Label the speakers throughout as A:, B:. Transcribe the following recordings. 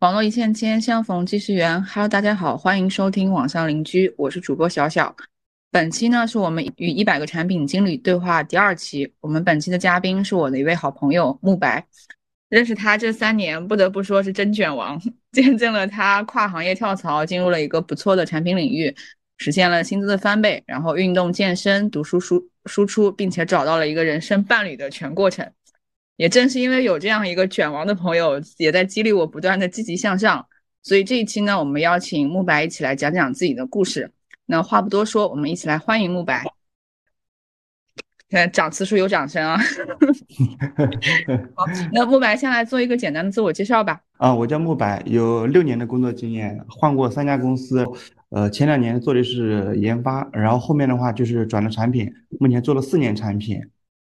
A: 网络一线牵，相逢即是缘。Hello，大家好，欢迎收听网上邻居，我是主播小小。本期呢是我们与一百个产品经理对话第二期。我们本期的嘉宾是我的一位好朋友慕白。认识他这三年，不得不说是真卷王，见证了他跨行业跳槽，进入了一个不错的产品领域，实现了薪资的翻倍，然后运动健身、读书输输出，并且找到了一个人生伴侣的全过程。也正是因为有这样一个卷王的朋友，也在激励我不断的积极向上。所以这一期呢，我们邀请慕白一起来讲讲自己的故事。那话不多说，我们一起来欢迎慕白。看掌次数有掌声啊！好，那慕白先来做一个简单的自我介绍吧。
B: 啊，我叫慕白，有六年的工作经验，换过三家公司。呃，前两年做的是研发，然后后面的话就是转了产品，目前做了四年产品。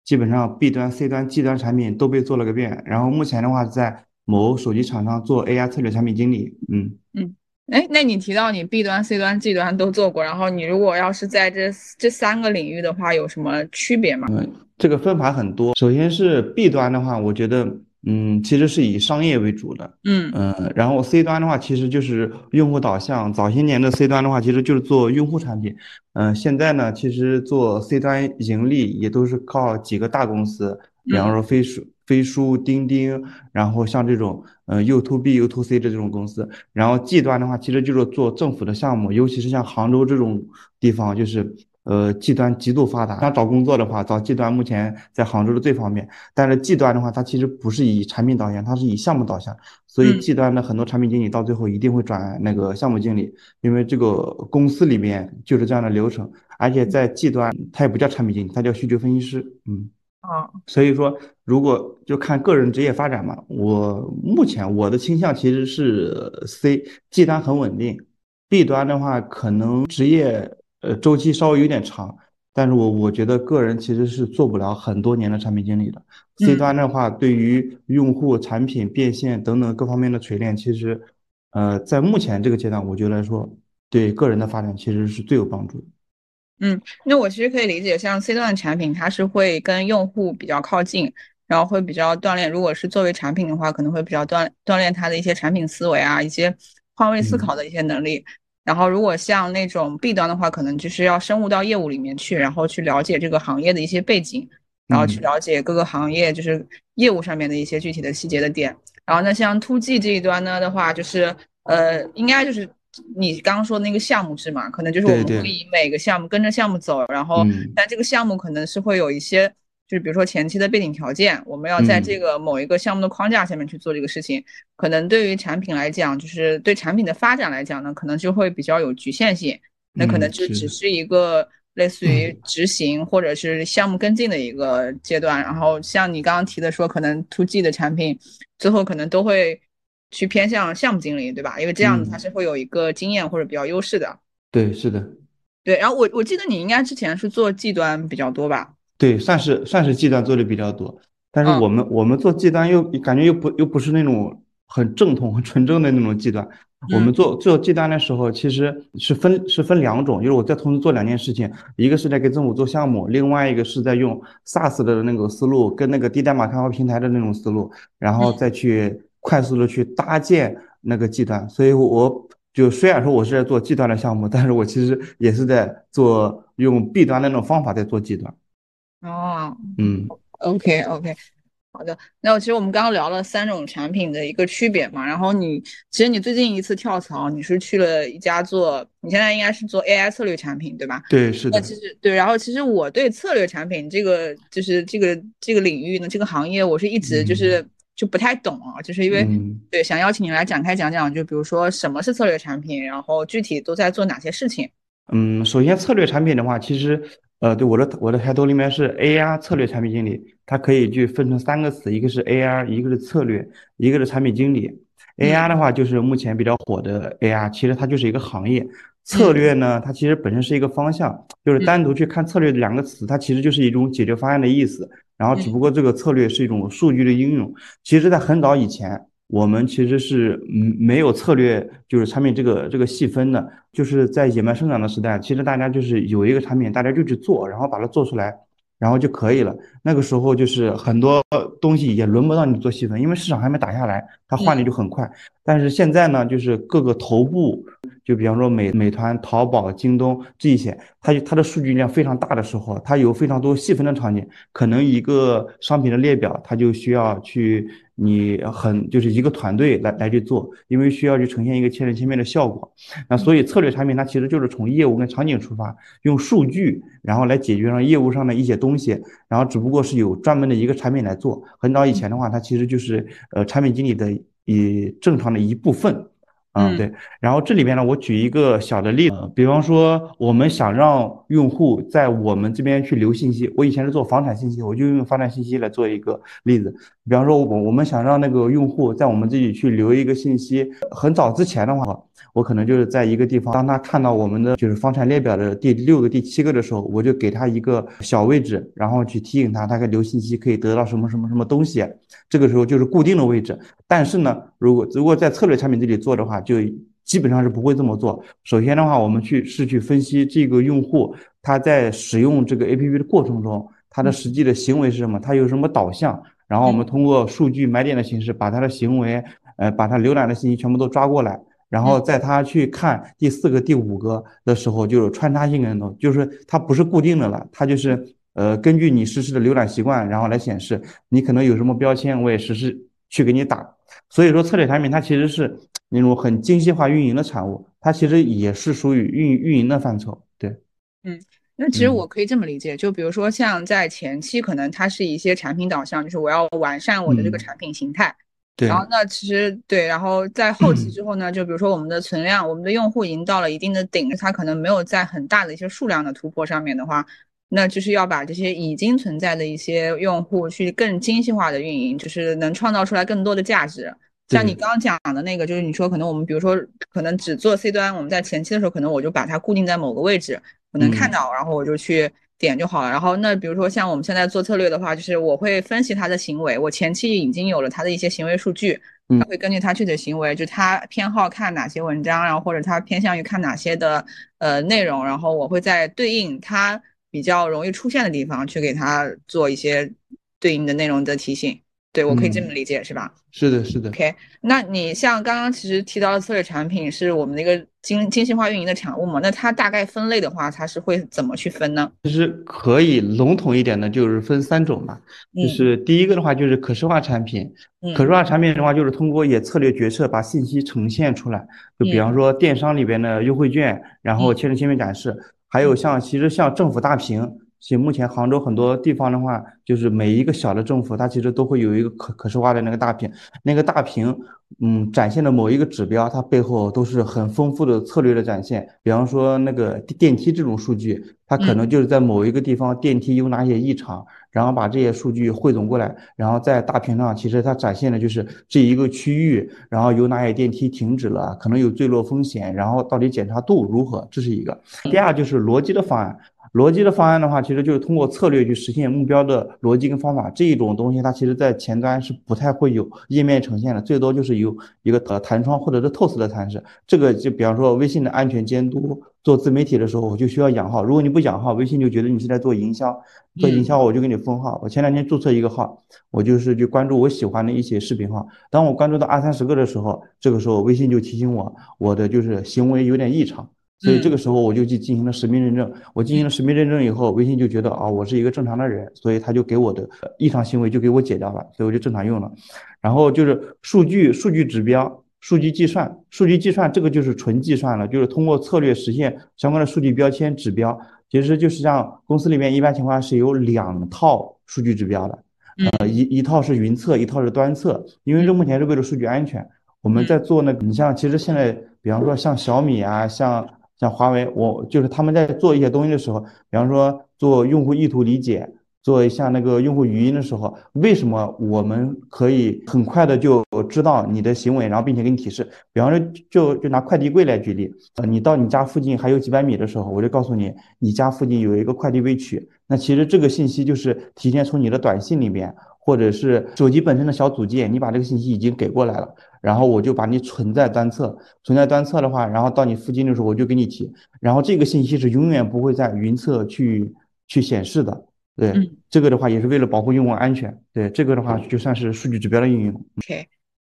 B: 基本上 B 端、C 端、G 端产品都被做了个遍，然后目前的话在某手机厂商做 AI 策略产品经理。
A: 嗯嗯，哎，那你提到你 B 端、C 端、G 端都做过，然后你如果要是在这这三个领域的话，有什么区别吗？
B: 嗯，这个分法很多。首先是 B 端的话，我觉得。嗯，其实是以商业为主的，
A: 嗯
B: 嗯，然后 C 端的话，其实就是用户导向。早些年的 C 端的话，其实就是做用户产品，嗯，现在呢，其实做 C 端盈利也都是靠几个大公司，比方说飞书、飞书、钉钉，然后像这种，嗯，U to B、U to C 的这种公司。然后 G 端的话，其实就是做政府的项目，尤其是像杭州这种地方，就是。呃，G 端极度发达，想找工作的话，找 G 端目前在杭州是最方便。但是 G 端的话，它其实不是以产品导向，它是以项目导向，所以 G 端的很多产品经理到最后一定会转那个项目经理，因为这个公司里面就是这样的流程。而且在 G 端，它也不叫产品经理，它叫需求分析师。嗯，
A: 啊，
B: 所以说如果就看个人职业发展嘛，我目前我的倾向其实是 C，G 端很稳定，B 端的话可能职业。呃，周期稍微有点长，但是我我觉得个人其实是做不了很多年的产品经理的。C 端的话，对于用户、产品变现等等各方面的锤炼，其实，呃，在目前这个阶段，我觉得来说，对个人的发展其实是最有帮助的。
A: 嗯，那我其实可以理解，像 C 端的产品，它是会跟用户比较靠近，然后会比较锻炼。如果是作为产品的话，可能会比较锻锻炼它的一些产品思维啊，一些换位思考的一些能力。然后，如果像那种 B 端的话，可能就是要深入到业务里面去，然后去了解这个行业的一些背景，然后去了解各个行业就是业务上面的一些具体的细节的点。然后，那像 To G 这一端呢的话，就是呃，应该就是你刚刚说的那个项目制嘛，可能就是我们会以每个项目跟着项目走，然后但这个项目可能是会有一些。就是比如说前期的背景条件，我们要在这个某一个项目的框架下面去做这个事情，可能对于产品来讲，就是对产品的发展来讲呢，可能就会比较有局限性。那可能就只是一个类似于执行或者是项目跟进的一个阶段。然后像你刚刚提的说，可能 to G 的产品最后可能都会去偏向项目经理，对吧？因为这样子它是会有一个经验或者比较优势的。
B: 对，是的。
A: 对，然后我我记得你应该之前是做 G 端比较多吧？
B: 对，算是算是 G 端做的比较多，但是我们我们做 G 端又感觉又不又不是那种很正统、很纯正的那种 G 端。我们做做 G 端的时候，其实是分是分两种，就是我在同时做两件事情，一个是在给政府做项目，另外一个是在用 SaaS 的那个思路跟那个低代码开发平台的那种思路，然后再去快速的去搭建那个 G 端。所以，我就虽然说我是在做 G 端的项目，但是我其实也是在做用 B 端那种方法在做 G 端。
A: 哦，
B: 嗯
A: ，OK OK，好的。那我其实我们刚刚聊了三种产品的一个区别嘛，然后你其实你最近一次跳槽，你是去了一家做，你现在应该是做 AI 策略产品对吧？
B: 对，是的。
A: 那其实对，然后其实我对策略产品这个就是这个这个领域呢，这个行业我是一直就是就不太懂啊，就是因为对想邀请你来展开讲讲，就比如说什么是策略产品，然后具体都在做哪些事情。
B: 嗯，首先策略产品的话，其实。呃，对，我的我的抬头里面是 AR 策略产品经理，它可以去分成三个词，一个是 AR，一个是策略，一个是产品经理。AR 的话就是目前比较火的 AR，其实它就是一个行业。策略呢，它其实本身是一个方向，就是单独去看策略的两个词，它其实就是一种解决方案的意思。然后只不过这个策略是一种数据的应用。其实，在很早以前。我们其实是嗯没有策略，就是产品这个这个细分的，就是在野蛮生长的时代，其实大家就是有一个产品，大家就去做，然后把它做出来，然后就可以了。那个时候就是很多东西也轮不到你做细分，因为市场还没打下来，它换的就很快。但是现在呢，就是各个头部，就比方说美美团、淘宝、京东这一些，它它的数据量非常大的时候，它有非常多细分的场景，可能一个商品的列表，它就需要去。你很就是一个团队来来去做，因为需要去呈现一个千人千面的效果。那所以策略产品它其实就是从业务跟场景出发，用数据然后来解决上业务上的一些东西，然后只不过是有专门的一个产品来做。很早以前的话，它其实就是呃产品经理的以正常的一部分。嗯，对。然后这里边呢，我举一个小的例子，比方说我们想让用户在我们这边去留信息，我以前是做房产信息，我就用房产信息来做一个例子。比方说，我我们想让那个用户在我们这里去留一个信息，很早之前的话，我可能就是在一个地方，当他看到我们的就是房产列表的第六个、第七个的时候，我就给他一个小位置，然后去提醒他，他该留信息可以得到什么什么什么东西。这个时候就是固定的位置。但是呢，如果如果在策略产品这里做的话，就基本上是不会这么做。首先的话，我们去是去分析这个用户他在使用这个 APP 的过程中，他的实际的行为是什么，他有什么导向，然后我们通过数据买点的形式，把他的行为，呃，把他浏览的信息全部都抓过来，然后在他去看第四个、第五个的时候，就是穿插性跟踪，就是它不是固定的了，它就是呃根据你实时的浏览习惯，然后来显示你可能有什么标签，我也实时去给你打。所以说，策略产品它其实是。那种很精细化运营的产物，它其实也是属于运运营的范畴。对，
A: 嗯，那其实我可以这么理解，就比如说像在前期，可能它是一些产品导向，就是我要完善我的这个产品形态。
B: 对。
A: 然后那其实对，然后在后期之后呢，就比如说我们的存量，我们的用户已经到了一定的顶，它可能没有在很大的一些数量的突破上面的话，那就是要把这些已经存在的一些用户去更精细化的运营，就是能创造出来更多的价值。像你刚刚讲的那个，就是你说可能我们比如说可能只做 C 端，我们在前期的时候，可能我就把它固定在某个位置，我能看到，然后我就去点就好了。然后那比如说像我们现在做策略的话，就是我会分析他的行为，我前期已经有了他的一些行为数据，他会根据他具体的行为，就他偏好看哪些文章，然后或者他偏向于看哪些的呃内容，然后我会在对应他比较容易出现的地方去给他做一些对应的内容的提醒。对，我可以这么理解，是吧？
B: 是的，是的。
A: OK，那你像刚刚其实提到的策略产品是我们的一个精精细化运营的产物嘛？那它大概分类的话，它是会怎么去分呢？
B: 其实可以笼统一点的，就是分三种吧。就是第一个的话，就是可视化产品。可视化产品的话，就是通过一些策略决策把信息呈现出来。就比方说电商里边的优惠券，然后千人千面展示，还有像其实像政府大屏。其实目前杭州很多地方的话，就是每一个小的政府，它其实都会有一个可可视化的那个大屏，那个大屏，嗯，展现的某一个指标，它背后都是很丰富的策略的展现。比方说那个电梯这种数据，它可能就是在某一个地方电梯有哪些异常，然后把这些数据汇总过来，然后在大屏上，其实它展现的就是这一个区域，然后有哪些电梯停止了，可能有坠落风险，然后到底检查度如何，这是一个。第二就是逻辑的方案。逻辑的方案的话，其实就是通过策略去实现目标的逻辑跟方法这一种东西，它其实在前端是不太会有页面呈现的，最多就是有一个呃弹窗或者是透视的弹示。这个就比方说微信的安全监督，做自媒体的时候我就需要养号，如果你不养号，微信就觉得你是在做营销，做营销我就给你封号。我前两天注册一个号，我就是去关注我喜欢的一些视频号，当我关注到二三十个的时候，这个时候微信就提醒我，我的就是行为有点异常。所以这个时候我就去进行了实名认证。我进行了实名认证以后，微信就觉得啊，我是一个正常的人，所以他就给我的异常行为就给我解掉了，所以我就正常用了。然后就是数据、数据指标、数据计算、数据计算，这个就是纯计算了，就是通过策略实现相关的数据标签、指标。其实就是像公司里面一般情况是有两套数据指标的，呃，一一套是云测，一套是端测。因为这目前是为了数据安全，我们在做那个，你像其实现在，比方说像小米啊，像。像华为，我就是他们在做一些东西的时候，比方说做用户意图理解，做像那个用户语音的时候，为什么我们可以很快的就知道你的行为，然后并且给你提示？比方说，就就拿快递柜来举例，呃，你到你家附近还有几百米的时候，我就告诉你，你家附近有一个快递未取。那其实这个信息就是提前从你的短信里面，或者是手机本身的小组件，你把这个信息已经给过来了。然后我就把你存在端侧，存在端侧的话，然后到你附近的时候我就给你提，然后这个信息是永远不会在云侧去去显示的，对，这个的话也是为了保护用户安全。对，这个的话就算是数据指标的应用。
A: OK，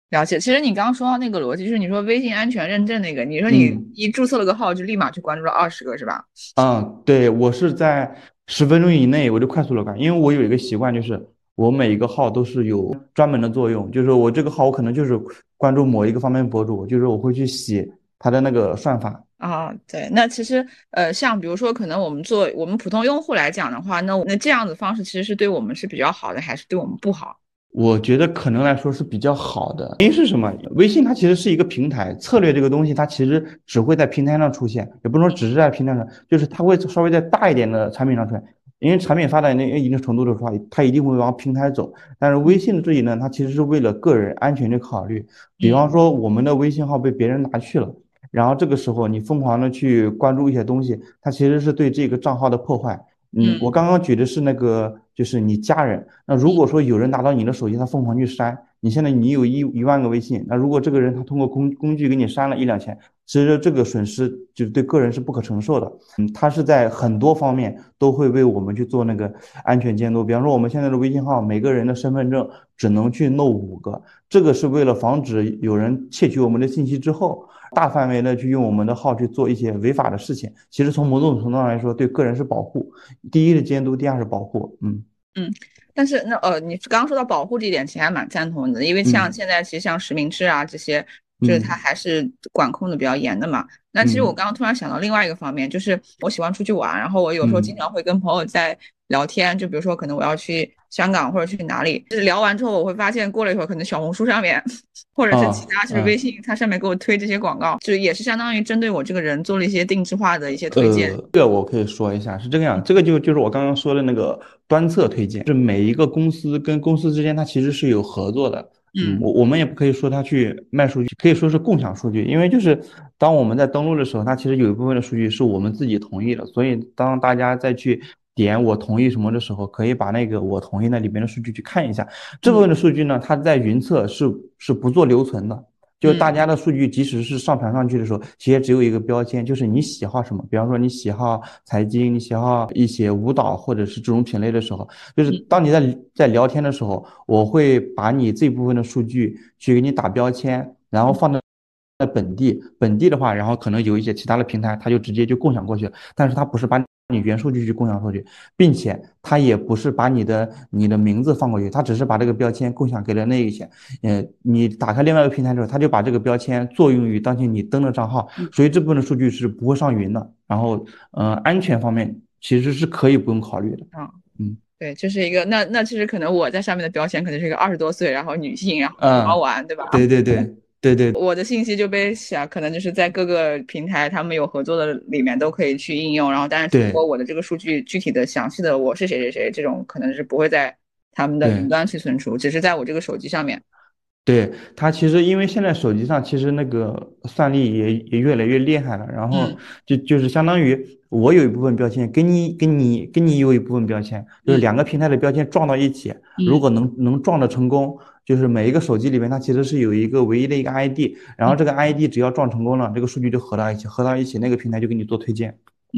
A: 了解。其实你刚刚说到那个逻辑，就是你说微信安全认证那个，你说你一注册了个号就立马去关注了二十个是吧？
B: 嗯，对，我是在十分钟以内我就快速的关，因为我有一个习惯就是。我每一个号都是有专门的作用，就是我这个号我可能就是关注某一个方面博主，就是我会去写他的那个算法
A: 啊。对，那其实呃，像比如说可能我们做我们普通用户来讲的话，那那这样子方式其实是对我们是比较好的，还是对我们不好？
B: 我觉得可能来说是比较好的。因为是什么？微信它其实是一个平台，策略这个东西它其实只会在平台上出现，也不能说只是在平台上，就是它会稍微在大一点的产品上出现。因为产品发展到一定程度的话，它一定会往平台走。但是微信的这里呢，它其实是为了个人安全的考虑。比方说，我们的微信号被别人拿去了，然后这个时候你疯狂的去关注一些东西，它其实是对这个账号的破坏。嗯，我刚刚举的是那个，就是你家人。那如果说有人拿到你的手机，他疯狂去删，你现在你有一一万个微信，那如果这个人他通过工工具给你删了一两千。其实这个损失就是对个人是不可承受的，嗯，它是在很多方面都会为我们去做那个安全监督。比方说，我们现在的微信号，每个人的身份证只能去弄五个，这个是为了防止有人窃取我们的信息之后，大范围的去用我们的号去做一些违法的事情。其实从某种程度上来说，对个人是保护，第一是监督，第二是保护。
A: 嗯嗯，但是那呃，你刚刚说到保护这一点，其实还蛮赞同的，因为像现在其实像实名制啊这些。就是它还是管控的比较严的嘛。那其实我刚刚突然想到另外一个方面，就是我喜欢出去玩，然后我有时候经常会跟朋友在聊天，就比如说可能我要去香港或者去哪里，就是聊完之后我会发现过了一会儿，可能小红书上面或者是其他就是微信，它上面给我推这些广告，就也是相当于针对我这个人做了一些定制化的一些推荐。
B: 这个我可以说一下，是这个样，这个就就是我刚刚说的那个端侧推荐，是每一个公司跟公司之间它其实是有合作的。嗯，我我们也不可以说他去卖数据，可以说是共享数据，因为就是当我们在登录的时候，它其实有一部分的数据是我们自己同意的，所以当大家再去点我同意什么的时候，可以把那个我同意那里边的数据去看一下，这部分的数据呢，它在云测是是不做留存的。就是大家的数据，即使是上传上去的时候，其实只有一个标签，就是你喜好什么。比方说你喜好财经，你喜好一些舞蹈或者是这种品类的时候，就是当你在在聊天的时候，我会把你这部分的数据去给你打标签，然后放在在本地。本地的话，然后可能有一些其他的平台，它就直接就共享过去，但是它不是把。你原数据去共享数据，并且它也不是把你的你的名字放过去，它只是把这个标签共享给了那一些。嗯，你打开另外一个平台之后，它就把这个标签作用于当前你登的账号，所以这部分的数据是不会上云的。然后，嗯，安全方面其实是可以不用考虑的。
A: 嗯，嗯，对，就是一个那那其实可能我在上面的标签可能是一个二十多岁，然后女性，然后喜欢玩，对吧？
B: 对对对。对对，
A: 我的信息就被想，可能就是在各个平台他们有合作的里面都可以去应用，然后但是通过我的这个数据具体的详细的我是谁谁谁这种可能是不会在他们的云端去存储，只是在我这个手机上面。
B: 对它其实因为现在手机上其实那个算力也也越来越厉害了，然后就就是相当于我有一部分标签，跟你跟你跟你有一部分标签，就是两个平台的标签撞到一起，如果能能撞的成功。就是每一个手机里面，它其实是有一个唯一的一个 ID，然后这个 ID 只要撞成功了，这个数据就合到一起，合到一起，那个平台就给你做推荐。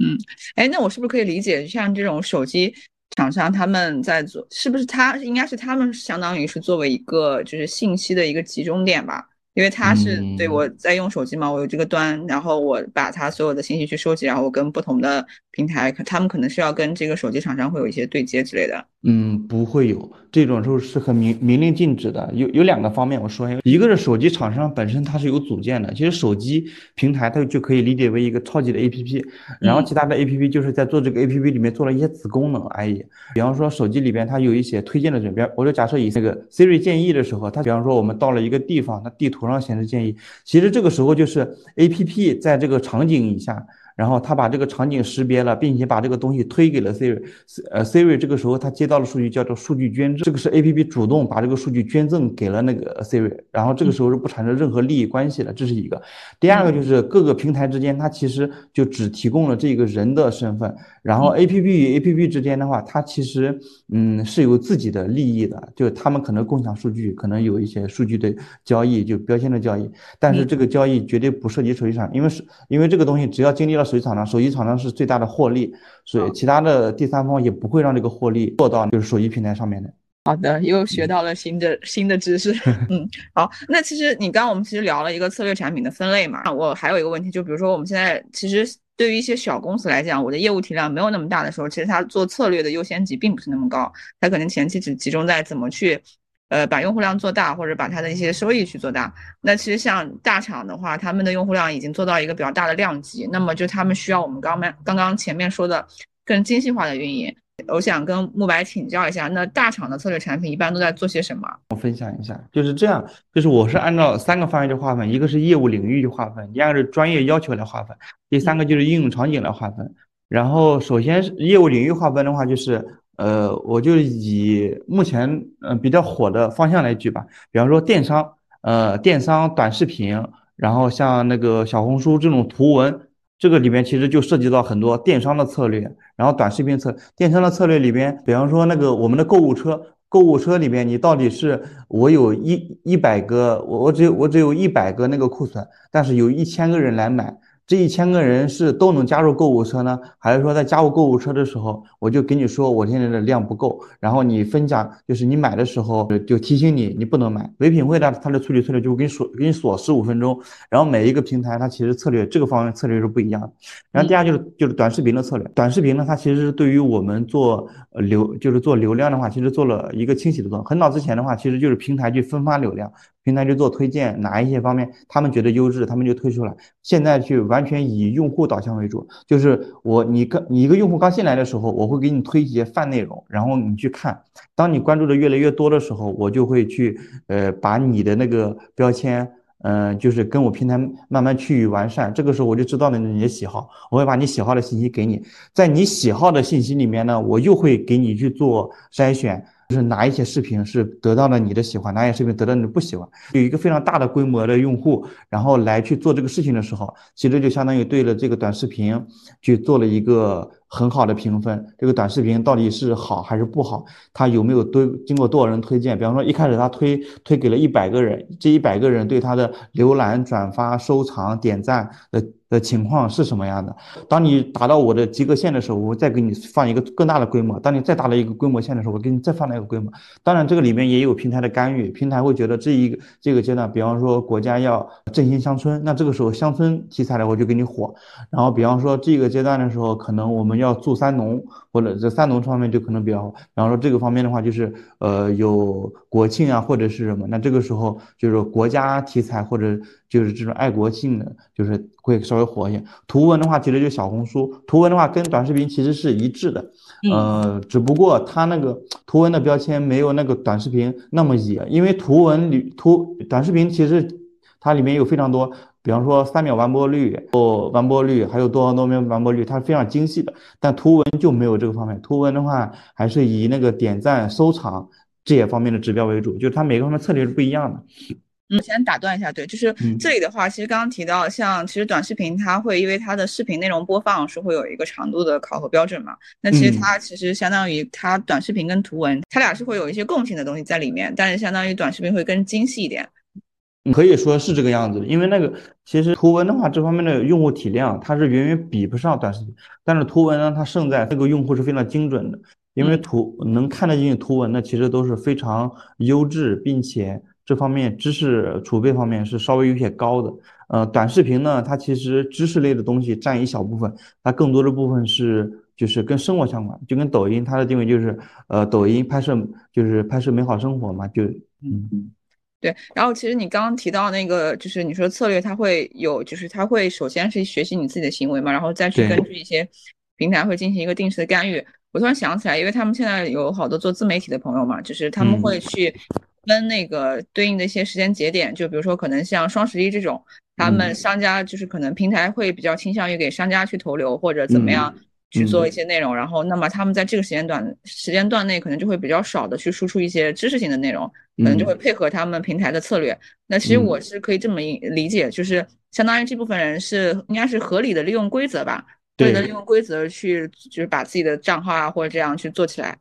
A: 嗯，哎，那我是不是可以理解，像这种手机厂商他们在做，是不是他应该是他们相当于是作为一个就是信息的一个集中点吧？因为他是对我在用手机嘛，我有这个端，然后我把它所有的信息去收集，然后我跟不同的平台，他们可能是要跟这个手机厂商会有一些对接之类的。
B: 嗯，不会有这种时候是很明明令禁止的。有有两个方面，我说一下，一个是手机厂商本身它是有组件的，其实手机平台它就可以理解为一个超级的 APP，然后其他的 APP 就是在做这个 APP 里面做了一些子功能而已。比方说手机里边它有一些推荐的准备，我就假设以那个 Siri 建议的时候，它比方说我们到了一个地方，它地图上显示建议，其实这个时候就是 APP 在这个场景以下。然后他把这个场景识别了，并且把这个东西推给了 Siri，呃，Siri 这个时候他接到了数据叫做数据捐赠，这个是 A P P 主动把这个数据捐赠给了那个 Siri，然后这个时候是不产生任何利益关系的，这是一个。第二个就是各个平台之间，它其实就只提供了这个人的身份，然后 A P P 与 A P P 之间的话，它其实嗯是有自己的利益的，就他们可能共享数据，可能有一些数据的交易，就标签的交易，但是这个交易绝对不涉及手机上，因为是因为这个东西只要经历了。了手机厂商，手机厂商是最大的获利，所以其他的第三方也不会让这个获利做到就是手机平台上面的。
A: 好的，又学到了新的新的知识。嗯，好，那其实你刚刚我们其实聊了一个策略产品的分类嘛，我还有一个问题，就比如说我们现在其实对于一些小公司来讲，我的业务体量没有那么大的时候，其实它做策略的优先级并不是那么高，它可能前期只集中在怎么去，呃，把用户量做大，或者把它的一些收益去做大。那其实像大厂的话，他们的用户量已经做到一个比较大的量级，那么就他们需要我们刚刚刚刚前面说的更精细化的运营。我想跟慕白请教一下，那大厂的策略产品一般都在做些什么？
B: 我分享一下，就是这样，就是我是按照三个范围去划分，一个是业务领域去划分，第二个是专业要求来划分，第三个就是应用场景来划分。然后首先是业务领域划分的话，就是呃，我就以目前呃比较火的方向来举吧，比方说电商，呃，电商短视频，然后像那个小红书这种图文。这个里面其实就涉及到很多电商的策略，然后短视频策电商的策略里边，比方说那个我们的购物车，购物车里面你到底是我有一一百个，我我只有我只有一百个那个库存，但是有一千个人来买。这一千个人是都能加入购物车呢，还是说在加入购物车的时候，我就跟你说我现在的量不够，然后你分享就是你买的时候就提醒你你不能买。唯品会的它的处理策略就给你锁给你锁十五分钟，然后每一个平台它其实策略这个方面策略是不一样的。然后第二就是就是短视频的策略，短视频呢它其实对于我们做流就是做流量的话，其实做了一个清洗的作用。很早之前的话，其实就是平台去分发流量。平台去做推荐，哪一些方面他们觉得优质，他们就推出来。现在去完全以用户导向为主，就是我你刚你一个用户刚进来的时候，我会给你推一些泛内容，然后你去看。当你关注的越来越多的时候，我就会去呃把你的那个标签，嗯，就是跟我平台慢慢趋于完善。这个时候我就知道了你的喜好，我会把你喜好的信息给你，在你喜好的信息里面呢，我又会给你去做筛选。就是哪一些视频是得到了你的喜欢，哪一些视频得到你的不喜欢，有一个非常大的规模的用户，然后来去做这个事情的时候，其实就相当于对了这个短视频去做了一个很好的评分。这个短视频到底是好还是不好？它有没有多经过多少人推荐？比方说一开始他推推给了一百个人，这一百个人对他的浏览、转发、收藏、点赞的。的情况是什么样的？当你达到我的及格线的时候，我再给你放一个更大的规模；当你再达到一个规模线的时候，我给你再放那个规模。当然，这个里面也有平台的干预，平台会觉得这一个这个阶段，比方说国家要振兴乡村，那这个时候乡村题材的我就给你火。然后，比方说这个阶段的时候，可能我们要助三农，或者这三农方面就可能比较。然后说这个方面的话，就是呃有国庆啊或者是什么，那这个时候就是国家题材或者。就是这种爱国性的，就是会稍微火一些。图文的话，其实就小红书。图文的话，跟短视频其实是一致的，呃，只不过它那个图文的标签没有那个短视频那么野。因为图文里图短视频其实它里面有非常多，比方说三秒完播率、哦完播率，还有多少多秒完播率，它是非常精细的。但图文就没有这个方面。图文的话，还是以那个点赞、收藏这些方面的指标为主，就是它每个方面策略是不一样的。
A: 嗯，先打断一下，对，就是这里的话，其实刚刚提到，像其实短视频它会因为它的视频内容播放是会有一个长度的考核标准嘛，那其实它其实相当于它短视频跟图文，它俩是会有一些共性的东西在里面，但是相当于短视频会更精细一点。
B: 可以说是这个样子的，因为那个其实图文的话，这方面的用户体量它是远远比不上短视频，但是图文呢，它胜在这个用户是非常精准的，因为图能看得进图文的其实都是非常优质，并且。这方面知识储备方面是稍微有些高的，呃，短视频呢，它其实知识类的东西占一小部分，它更多的部分是就是跟生活相关，就跟抖音它的定位就是，呃，抖音拍摄就是拍摄美好生活嘛，就嗯
A: 嗯，对。然后其实你刚刚提到那个，就是你说策略它会有，就是它会首先是学习你自己的行为嘛，然后再去根据一些平台会进行一个定时的干预。我突然想起来，因为他们现在有好多做自媒体的朋友嘛，就是他们会去。跟那个对应的一些时间节点，就比如说可能像双十一这种，他们商家就是可能平台会比较倾向于给商家去投流或者怎么样去做一些内容，然后那么他们在这个时间段时间段内可能就会比较少的去输出一些知识性的内容，可能就会配合他们平台的策略。那其实我是可以这么理解，就是相当于这部分人是应该是合理的利用规则吧，
B: 对
A: 的利用规则去就是把自己的账号啊或者这样去做起来。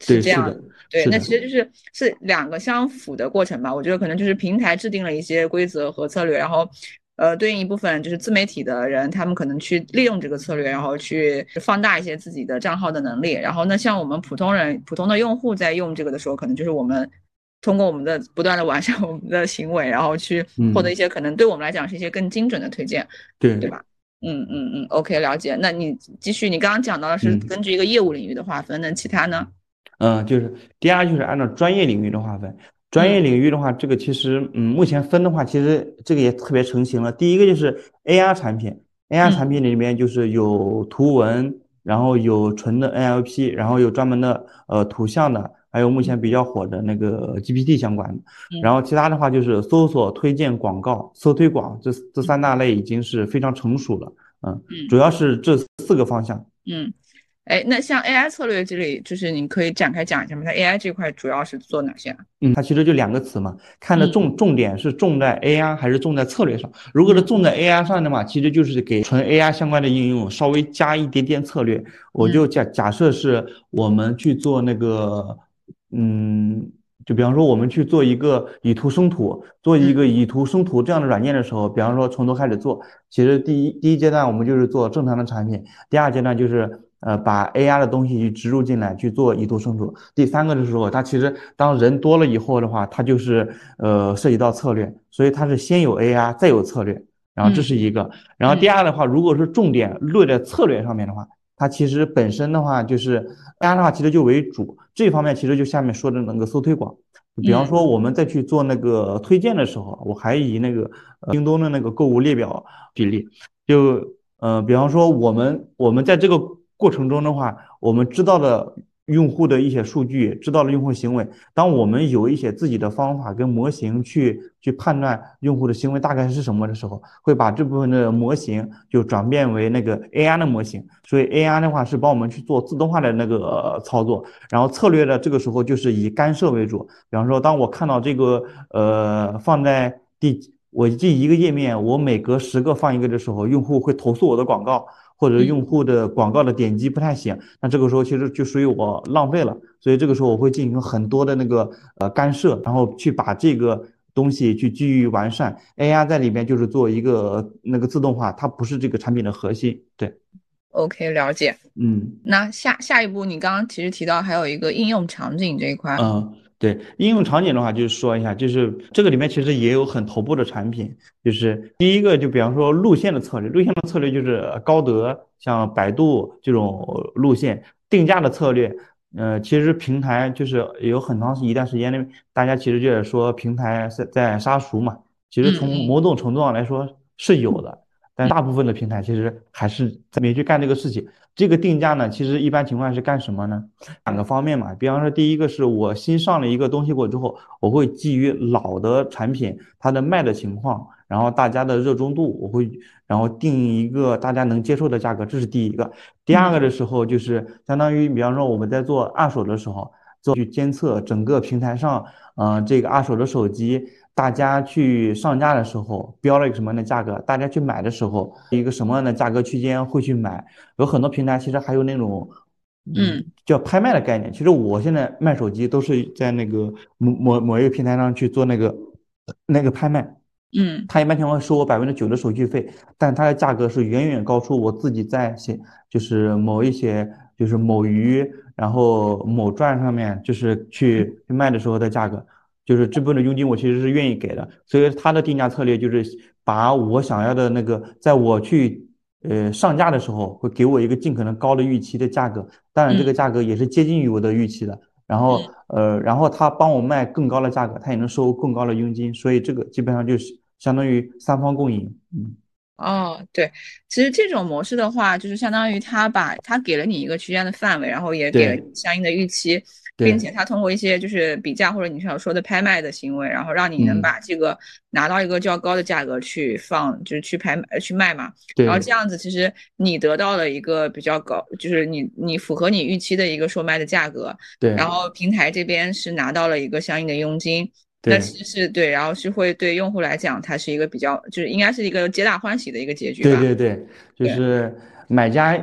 B: 是
A: 这样，对，那其实就是是两个相辅的过程吧。我觉得可能就是平台制定了一些规则和策略，然后呃，对应一部分就是自媒体的人，他们可能去利用这个策略，然后去放大一些自己的账号的能力。然后呢，像我们普通人、普通的用户在用这个的时候，可能就是我们通过我们的不断的完善我们的行为，然后去获得一些可能对我们来讲是一些更精准的推荐，
B: 对
A: 对吧？嗯嗯嗯，OK，了解。那你继续，你刚刚讲到的是根据一个业务领域的划分，那其他呢？
B: 嗯，就是第二就是按照专业领域的划分。专业领域的话，这个其实，嗯，目前分的话，其实这个也特别成型了。第一个就是 AR 产品，AR 产品里面就是有图文，然后有纯的 NLP，然后有专门的呃图像的，还有目前比较火的那个 GPT 相关的。然后其他的话就是搜索、推荐、广告、搜推广，这这三大类已经是非常成熟了。嗯，主要是这四个方向。
A: 嗯。哎，那像 AI 策略这里，就是你可以展开讲一下吗？它 AI 这块主要是做哪些？
B: 嗯，它其实就两个词嘛，看的重重点是重在 AI 还是重在策略上。如果是重在 AI 上的嘛，其实就是给纯 AI 相关的应用稍微加一点点策略。我就假假设是我们去做那个，嗯，就比方说我们去做一个以图生图，做一个以图生图这样的软件的时候，比方说从头开始做，其实第一第一阶段我们就是做正常的产品，第二阶段就是。呃，把 AI 的东西去植入进来去做以图生图。第三个的时候，它其实当人多了以后的话，它就是呃涉及到策略，所以它是先有 AI 再有策略，然后这是一个。然后第二的话，如果是重点落在策略上面的话，它其实本身的话就是 AI 的话其实就为主，这方面其实就下面说的那个搜推广。比方说我们再去做那个推荐的时候，我还以那个京东的那个购物列表举例，就呃比方说我们我们在这个。过程中的话，我们知道了用户的一些数据，知道了用户行为。当我们有一些自己的方法跟模型去去判断用户的行为大概是什么的时候，会把这部分的模型就转变为那个 AI 的模型。所以 AI 的话是帮我们去做自动化的那个操作。然后策略的这个时候就是以干涉为主。比方说，当我看到这个呃放在第我这一个页面，我每隔十个放一个的时候，用户会投诉我的广告。或者用户的广告的点击不太行，那这个时候其实就属于我浪费了，所以这个时候我会进行很多的那个呃干涉，然后去把这个东西去基于完善。AI 在里面就是做一个那个自动化，它不是这个产品的核心。对
A: ，OK，了解。
B: 嗯，
A: 那下下一步你刚刚其实提到还有一个应用场景这一块。
B: 嗯。对应用场景的话，就是说一下，就是这个里面其实也有很头部的产品，就是第一个就比方说路线的策略，路线的策略就是高德像百度这种路线定价的策略，呃，其实平台就是有很长一段时间内，大家其实就是说平台是在杀熟嘛，其实从某种程度上来说是有的。但大部分的平台其实还是没去干这个事情。这个定价呢，其实一般情况是干什么呢？两个方面嘛。比方说，第一个是我新上了一个东西过之后，我会基于老的产品它的卖的情况，然后大家的热衷度，我会然后定一个大家能接受的价格，这是第一个。第二个的时候就是相当于，比方说我们在做二手的时候，做去监测整个平台上，嗯，这个二手的手机。大家去上架的时候标了一个什么样的价格？大家去买的时候一个什么样的价格区间会去买？有很多平台其实还有那种，
A: 嗯，
B: 叫拍卖的概念。其实我现在卖手机都是在那个某某某一个平台上去做那个那个拍卖，
A: 嗯，
B: 他一般情况收我百分之九的手续费，但它的价格是远远高出我自己在些就是某一些就是某鱼然后某钻上面就是去去卖的时候的价格。就是这部分的佣金我其实是愿意给的，所以它的定价策略就是把我想要的那个，在我去呃上架的时候，会给我一个尽可能高的预期的价格，当然这个价格也是接近于我的预期的。然后呃，然后他帮我卖更高的价格，他也能收更高的佣金，所以这个基本上就是相当于三方共赢。嗯，
A: 哦，对，其实这种模式的话，就是相当于他把他给了你一个区间的范围，然后也给了相应的预期。并且他通过一些就是比价或者你想说的拍卖的行为，然后让你能把这个拿到一个较高的价格去放，就是去拍去卖嘛。然后这样子其实你得到了一个比较高，就是你你符合你预期的一个售卖的价格。
B: 对。
A: 然后平台这边是拿到了一个相应的佣金。那其实是对，然后是会对用户来讲，它是一个比较就是应该是一个皆大欢喜的一个结局
B: 吧。对对对，就是买家。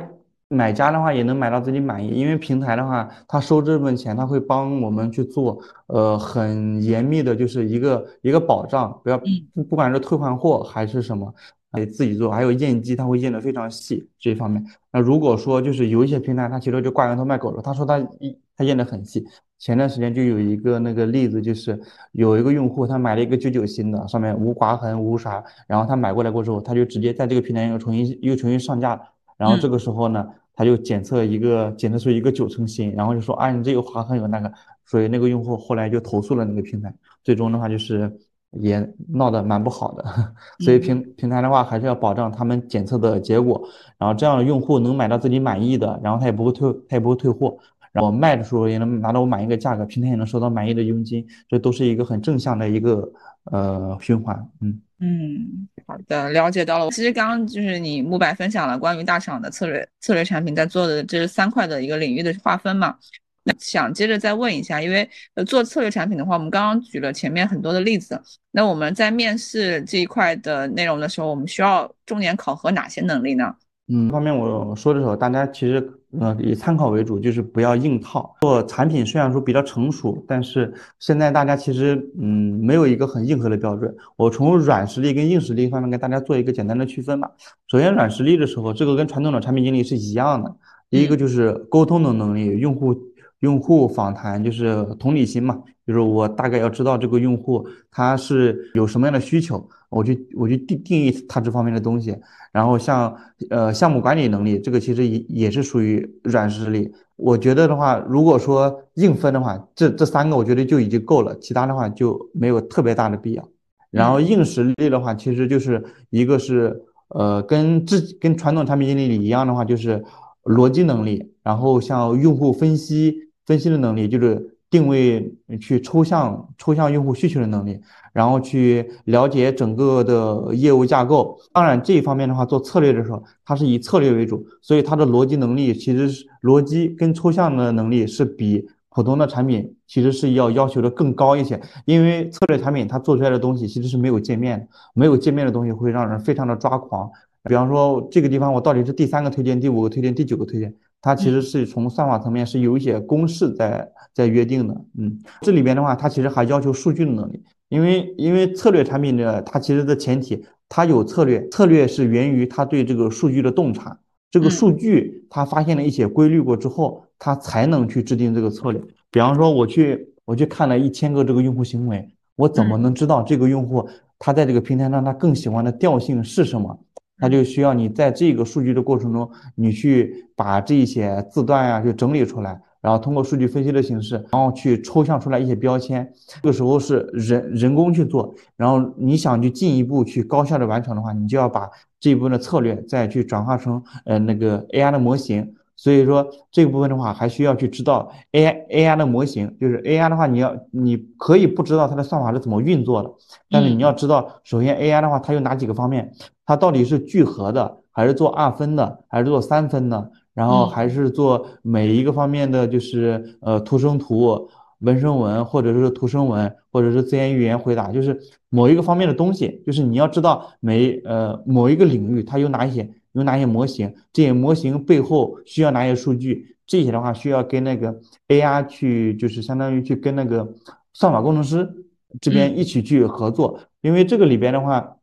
B: 买家的话也能买到自己满意，因为平台的话，他收这份钱，他会帮我们去做，呃，很严密的，就是一个一个保障，不要不不管是退换货还是什么，得自己做，还有验机，他会验的非常细这一方面。那如果说就是有一些平台，他其实就挂羊头卖狗肉，他说他一他验的很细。前段时间就有一个那个例子，就是有一个用户他买了一个九九新的，上面无划痕无啥，然后他买过来过之后，他就直接在这个平台又重新又重新上架了。然后这个时候呢，他就检测一个检测出一个九成新，然后就说啊，你这个划痕有那个，所以那个用户后来就投诉了那个平台，最终的话就是也闹得蛮不好的。所以平平台的话还是要保障他们检测的结果，然后这样用户能买到自己满意的，然后他也不会退，他也不会退货，然后卖的时候也能拿到我满意的价格，平台也能收到满意的佣金，这都是一个很正向的一个呃循环，嗯。
A: 嗯，好的，了解到了。其实刚刚就是你慕白分享了关于大厂的策略策略产品在做的这三块的一个领域的划分嘛。那想接着再问一下，因为呃做策略产品的话，我们刚刚举了前面很多的例子。那我们在面试这一块的内容的时候，我们需要重点考核哪些能力呢？
B: 嗯，方面我说的时候，大家其实呃以参考为主，就是不要硬套。做产品虽然说比较成熟，但是现在大家其实嗯没有一个很硬核的标准。我从软实力跟硬实力方面跟大家做一个简单的区分吧。首先软实力的时候，这个跟传统的产品经理是一样的。第一个就是沟通的能力，用户用户访谈就是同理心嘛，就是我大概要知道这个用户他是有什么样的需求。我去我去定定义它这方面的东西，然后像呃项目管理能力，这个其实也也是属于软实力。我觉得的话，如果说硬分的话，这这三个我觉得就已经够了，其他的话就没有特别大的必要。然后硬实力的话，其实就是一个是呃跟之跟传统产品经理一样的话，就是逻辑能力，然后像用户分析分析的能力，就是定位去抽象抽象用户需求的能力。然后去了解整个的业务架构，当然这一方面的话，做策略的时候，它是以策略为主，所以它的逻辑能力其实是逻辑跟抽象的能力是比普通的产品其实是要要求的更高一些，因为策略产品它做出来的东西其实是没有界面，没有界面的东西会让人非常的抓狂。比方说这个地方我到底是第三个推荐、第五个推荐、第九个推荐，它其实是从算法层面是有一些公式在在约定的。嗯，这里边的话，它其实还要求数据的能力。因为因为策略产品的它其实的前提，它有策略，策略是源于它对这个数据的洞察，这个数据它发现了一些规律过之后，它才能去制定这个策略。比方说我去我去看了一千个这个用户行为，我怎么能知道这个用户他在这个平台上他更喜欢的调性是什么？那就需要你在这个数据的过程中，你去把这些字段呀就整理出来。然后通过数据分析的形式，然后去抽象出来一些标签，这个时候是人人工去做。然后你想去进一步去高效的完成的话，你就要把这一部分的策略再去转化成呃那个 AI 的模型。所以说这个部分的话，还需要去知道 AI AI 的模型，就是 AI 的话，你要你可以不知道它的算法是怎么运作的，但是你要知道，首先 AI 的话，它有哪几个方面，它到底是聚合的，还是做二分的，还是做三分的？然后还是做每一个方面的，就是呃图生图、文生文，或者是图生文，或者是自然语言回答，就是某一个方面的东西，就是你要知道每呃某一个领域它有哪些有哪些模型，这些模型背后需要哪些数据，这些的话需要跟那个 AI 去，就是相当于去跟那个算法工程师这边一起去合作，因为这个里边的话，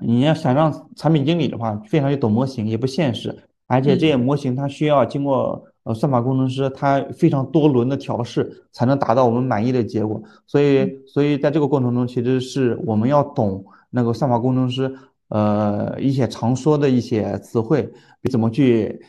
B: 你要想让产品经理的话非常去懂模型也不现实。而且这些模型它需要经过呃算法工程师他非常多轮的调试，才能达到我们满意的结果。所以，所以在这个过程中，其实是我们要懂那个算法工程师呃一些常说的一些词汇，怎么去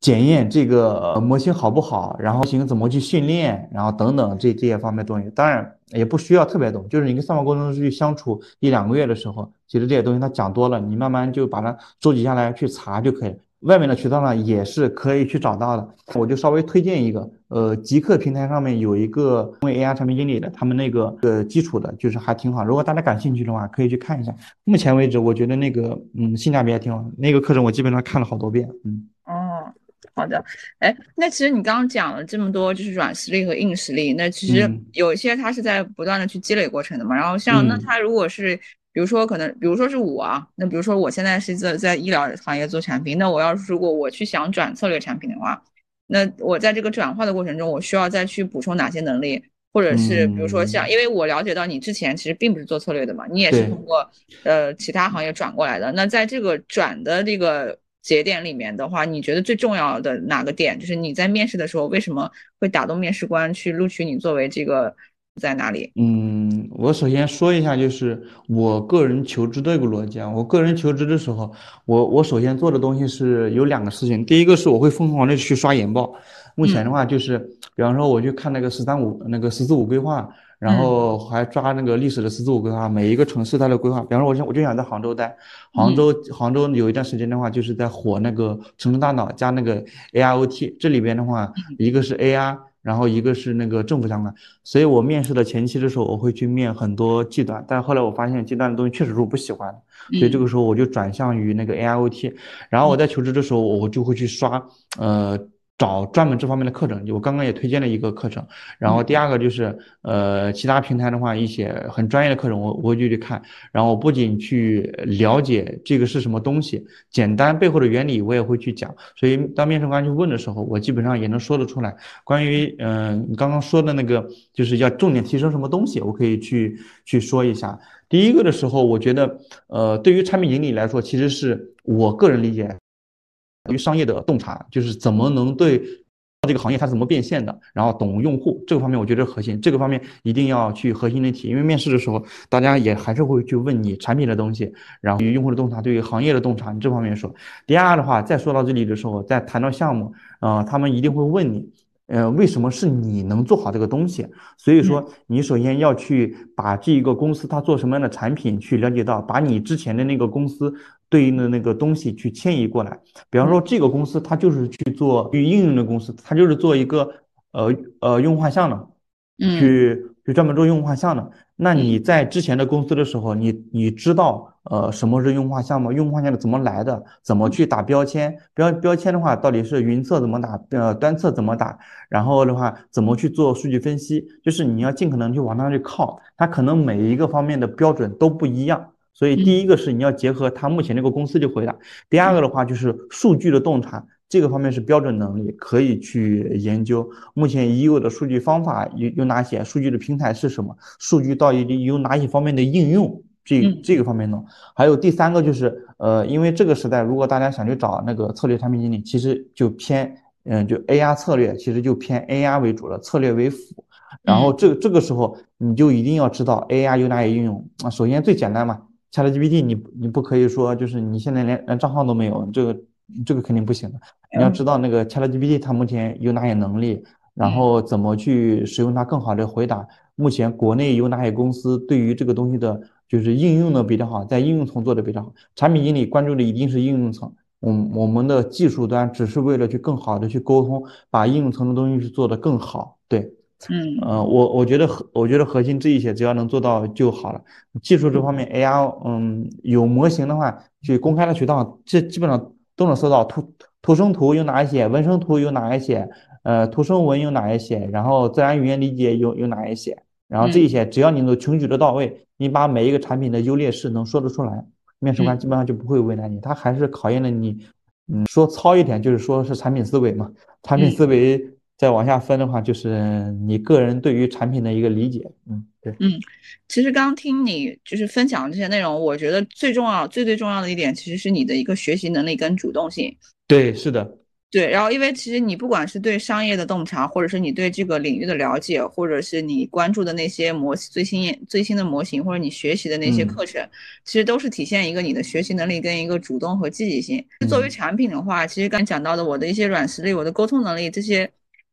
B: 检验这个模型好不好，然后型怎么去训练，然后等等这这些方面东西。当然也不需要特别懂，就是你跟算法工程师去相处一两个月的时候。其实这些东西他讲多了，你慢慢就把它收集下来去查就可以。外面的渠道呢也是可以去找到的。我就稍微推荐一个，呃，极客平台上面有一个为 AI 产品经理的，他们那个呃基础的，就是还挺好。如果大家感兴趣的话，可以去看一下。目前为止，我觉得那个嗯性价比还挺好。那个课程我基本上看了好多遍。
A: 嗯，好的。哎，那其实你刚刚讲了这么多，就是软实力和硬实力。那其实有一些它是在不断的去积累过程的嘛。然后像那它如果是比比如说可能，比如说是我啊，那比如说我现在是在在医疗行业做产品，那我要如果我去想转策略产品的话，那我在这个转化的过程中，我需要再去补充哪些能力？或者是比如说像，因为我了解到你之前其实并不是做策略的嘛，你也是通过呃其他行业转过来的。那在这个转的这个节点里面的话，你觉得最重要的哪个点，就是你在面试的时候为什么会打动面试官去录取你作为这个在哪里？
B: 嗯，我首先说一下，就是我个人求职的一个逻辑啊。我个人求职的时候，我我首先做的东西是有两个事情，第一个是我会疯狂的去刷研报。目前的话，就是比方说，我去看那个“十三五”那个“十四五”规划，然后还抓那个历史的“十四五”规划，每一个城市它的规划。比方说，我想我就想在杭州待，杭州杭州有一段时间的话，就是在火那个城市大脑加那个 AIoT，这里边的话，一个是 AI，然后一个是那个政府相关。所以我面试的前期的时候，我会去面很多技端，但后来我发现技端的东西确实是我不喜欢，所以这个时候我就转向于那个 AIoT。然后我在求职的时候，我就会去刷，呃。找专门这方面的课程，我刚刚也推荐了一个课程。然后第二个就是，呃，其他平台的话，一些很专业的课程，我我就去看。然后不仅去了解这个是什么东西，简单背后的原理我也会去讲。所以当面试官去问的时候，我基本上也能说得出来。关于嗯你刚刚说的那个，就是要重点提升什么东西，我可以去去说一下。第一个的时候，我觉得，呃，对于产品经理来说，其实是我个人理解。于商业的洞察，就是怎么能对这个行业它是怎么变现的，然后懂用户这个方面，我觉得核心。这个方面一定要去核心的提，因为面试的时候，大家也还是会去问你产品的东西，然后与用户的洞察，对于行业的洞察，你这方面说。第二的话，再说到这里的时候，再谈到项目，呃，他们一定会问你，呃，为什么是你能做好这个东西？所以说，你首先要去把这一个公司它做什么样的产品去了解到，把你之前的那个公司。对应的那个东西去迁移过来，比方说这个公司它就是去做与应用的公司，它就是做一个呃呃用户画像的，去去专门做用户画像的。那你在之前的公司的时候，你你知道呃什么是用户画像吗？用户画像的怎么来的？怎么去打标签？标标签的话，到底是云测怎么打？呃端测怎么打？然后的话怎么去做数据分析？就是你要尽可能去往那去靠，它可能每一个方面的标准都不一样。所以第一个是你要结合他目前这个公司去回答，第二个的话就是数据的洞察，这个方面是标准能力，可以去研究目前已有的数据方法有有哪些，数据的平台是什么，数据到底有哪些方面的应用，这这个方面呢？还有第三个就是呃，因为这个时代如果大家想去找那个策略产品经理，其实就偏嗯就 AR 策略，其实就偏 AR 为主了，策略为辅。然后这这个时候你就一定要知道 AR 有哪些应用啊，首先最简单嘛。ChatGPT，你你不可以说就是你现在连连账号都没有，这个这个肯定不行的。你要知道那个 ChatGPT 它目前有哪些能力，然后怎么去使用它更好的回答。目前国内有哪些公司对于这个东西的，就是应用的比较好，在应用层做的比较好。产品经理关注的一定是应用层，我我们的技术端只是为了去更好的去沟通，把应用层的东西去做得更好，对。
A: 嗯。
B: 我我觉得核我觉得核心这一些只要能做到就好了。技术这方面，AR，嗯，有模型的话，去公开的渠道，这基本上都能搜到图图生图有哪一些，文生图有哪一些，呃，图生文有哪一些，然后自然语言理解有有哪一些，然后这一些只要你能穷举的到位，你把每一个产品的优劣势能说得出来，面试官基本上就不会为难你，他还是考验了你，嗯，说糙一点就是说是产品思维嘛，产品思维。再往下分的话，就是你个人对于产品的一个理解，嗯，对，
A: 嗯，其实刚听你就是分享这些内容，我觉得最重要、最最重要的一点，其实是你的一个学习能力跟主动性。
B: 对，是的，
A: 对。然后，因为其实你不管是对商业的洞察，或者是你对这个领域的了解，或者是你关注的那些模最新最新的模型，或者你学习的那些课程，其实都是体现一个你的学习能力跟一个主动和积极性。作为产品的话，其实刚讲到的我的一些软实力，我的沟通能力这些。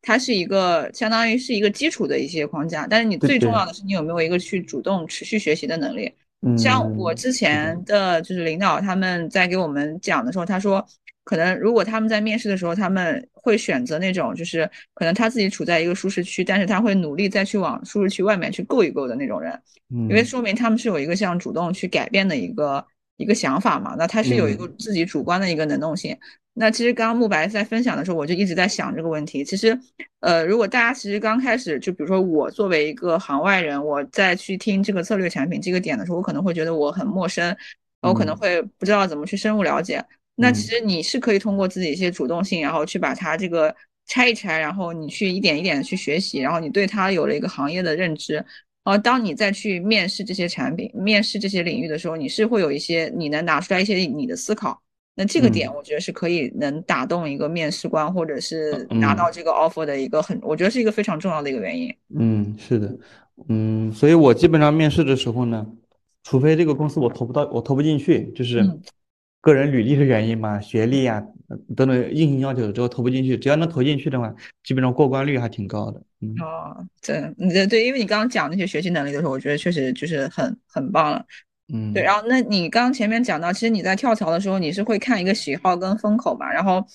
A: 它是一个相当于是一个基础的一些框架，但是你最重要的是你有没有一个去主动持续学习的能力。像我之前的就是领导他们在给我们讲的时候，他说可能如果他们在面试的时候，他们会选择那种就是可能他自己处在一个舒适区，但是他会努力再去往舒适区外面去够一够的那种人，因为说明他们是有一个像主动去改变的一个一个想法嘛，那他是有一个自己主观的一个能动性。那其实刚刚慕白在分享的时候，我就一直在想这个问题。其实，呃，如果大家其实刚开始，就比如说我作为一个行外人，我再去听这个策略产品这个点的时候，我可能会觉得我很陌生，我可能会不知道怎么去深入了解。那其实你是可以通过自己一些主动性，然后去把它这个拆一拆，然后你去一点一点的去学习，然后你对它有了一个行业的认知。然后当你再去面试这些产品、面试这些领域的时候，你是会有一些你能拿出来一些你的思考。那这个点我觉得是可以能打动一个面试官，或者是拿到这个 offer 的一个很，我觉得是一个非常重要的一个原因。
B: 嗯，是的，嗯，所以我基本上面试的时候呢，除非这个公司我投不到，我投不进去，就是个人履历的原因嘛，学历啊等等硬性要求之后投不进去，只要能投进去的话，基本上过关率还挺高的。嗯，
A: 哦，这，对对，因为你刚刚讲那些学习能力的时候，我觉得确实就是很很棒了。
B: 嗯，
A: 对，然后那你刚刚前面讲到，其实你在跳槽的时候，你是会看一个喜好跟风口嘛？然后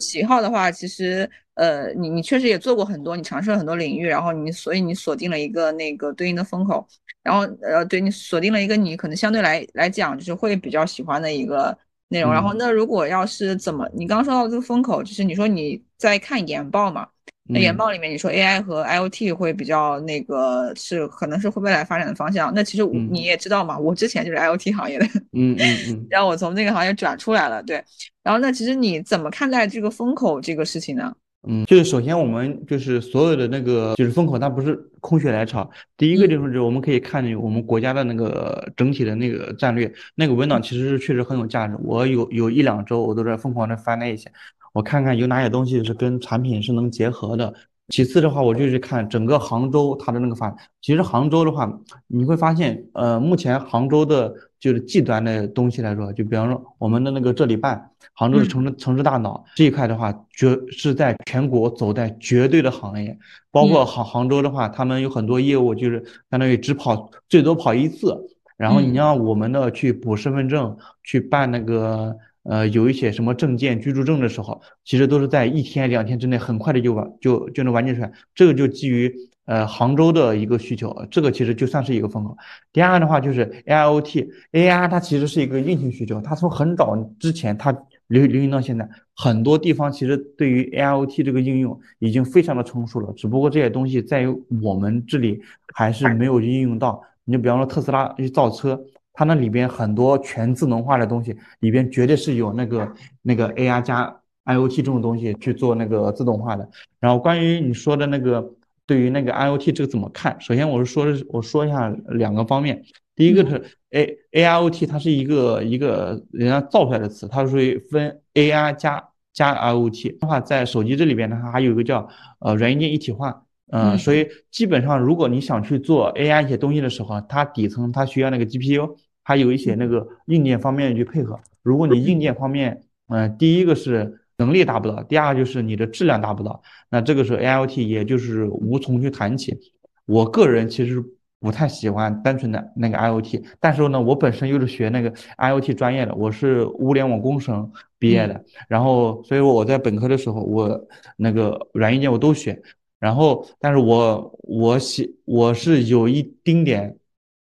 A: 喜好的话，其实呃，你你确实也做过很多，你尝试了很多领域，然后你所以你锁定了一个那个对应的风口，然后呃，对你锁定了一个你可能相对来来讲就是会比较喜欢的一个内容。然后那如果要是怎么，你刚刚说到这个风口，就是你说你在看研报嘛？那研报里面你说 AI 和 IoT 会比较那个是可能是会未来发展的方向。那其实你也知道嘛，我之前就是 IoT 行业的，
B: 嗯嗯嗯，
A: 然后我从那个行业转出来了，对。然后那其实你怎么看待这个风口这个事情呢？
B: 嗯，就是首先我们就是所有的那个就是风口，它不是空穴来潮。第一个就是我们可以看我们国家的那个整体的那个战略，那个文档其实是确实很有价值。我有有一两周我都在疯狂的翻那一些。我看看有哪些东西是跟产品是能结合的。其次的话，我就是看整个杭州它的那个发展。其实杭州的话，你会发现，呃，目前杭州的就是 G 端的东西来说，就比方说我们的那个这里办，杭州的城市城市大脑这一块的话，绝是在全国走在绝对的行业。包括杭杭州的话，他们有很多业务就是相当于只跑最多跑一次，然后你让我们的去补身份证，去办那个。呃，有一些什么证件、居住证的时候，其实都是在一天、两天之内，很快的就完就就能完结出来。这个就基于呃杭州的一个需求，这个其实就算是一个风口。第二的话就是 AIoT，AI 它其实是一个硬性需求，它从很早之前它流流行到现在，很多地方其实对于 AIoT 这个应用已经非常的成熟了，只不过这些东西在于我们这里还是没有应用到。你就比方说特斯拉去造车。它那里边很多全智能化的东西，里边绝对是有那个那个 AI 加 IoT 这种东西去做那个自动化的。然后关于你说的那个对于那个 IoT 这个怎么看？首先我是说我说一下两个方面。第一个是 A AIoT，它是一个一个人家造出来的词，它是属于分 AI 加加 IoT 的话，在手机这里边呢，它还有一个叫呃软硬件一体化。嗯，所以基本上如果你想去做 AI 一些东西的时候，它底层它需要那个 GPU。还有一些那个硬件方面去配合。如果你硬件方面，嗯，第一个是能力达不到，第二个就是你的质量达不到，那这个时候 AIoT 也就是无从去谈起。我个人其实不太喜欢单纯的那个 IoT，但是呢，我本身又是学那个 IoT 专业的，我是物联网工程毕业的，然后所以我在本科的时候，我那个软硬件我都学，然后但是我我喜我是有一丁点。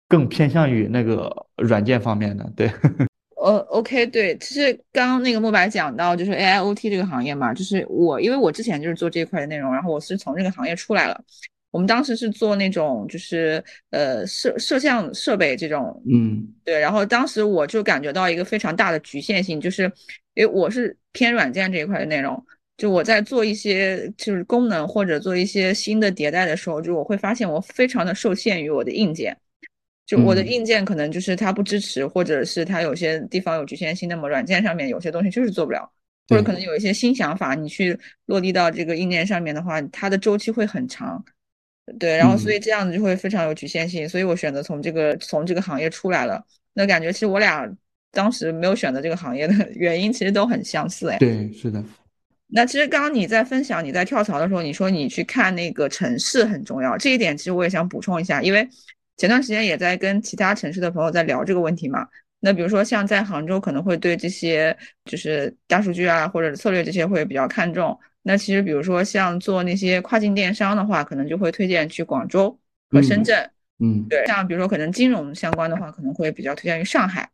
B: 更偏向于那个软件方面的，对。
A: 呃，OK，对，其实刚刚那个莫白讲到就是 AIoT 这个行业嘛，就是我因为我之前就是做这一块的内容，然后我是从这个行业出来了。我们当时是做那种就是呃摄摄像设备这种，
B: 嗯，
A: 对。然后当时我就感觉到一个非常大的局限性，就是因为我是偏软件这一块的内容，就我在做一些就是功能或者做一些新的迭代的时候，就我会发现我非常的受限于我的硬件。就我的硬件可能就是它不支持，或者是它有些地方有局限性，那么软件上面有些东西就是做不了，或者可能有一些新想法，你去落地到这个硬件上面的话，它的周期会很长，对，然后所以这样子就会非常有局限性，所以我选择从这个从这个行业出来了。那感觉其实我俩当时没有选择这个行业的 原因其实都很相似，哎，
B: 对，是的。
A: 那其实刚刚你在分享你在跳槽的时候，你说你去看那个城市很重要，这一点其实我也想补充一下，因为。前段时间也在跟其他城市的朋友在聊这个问题嘛。那比如说像在杭州，可能会对这些就是大数据啊，或者策略这些会比较看重。那其实比如说像做那些跨境电商的话，可能就会推荐去广州和深圳。
B: 嗯，
A: 对。像比如说可能金融相关的话，可能会比较推荐于上海。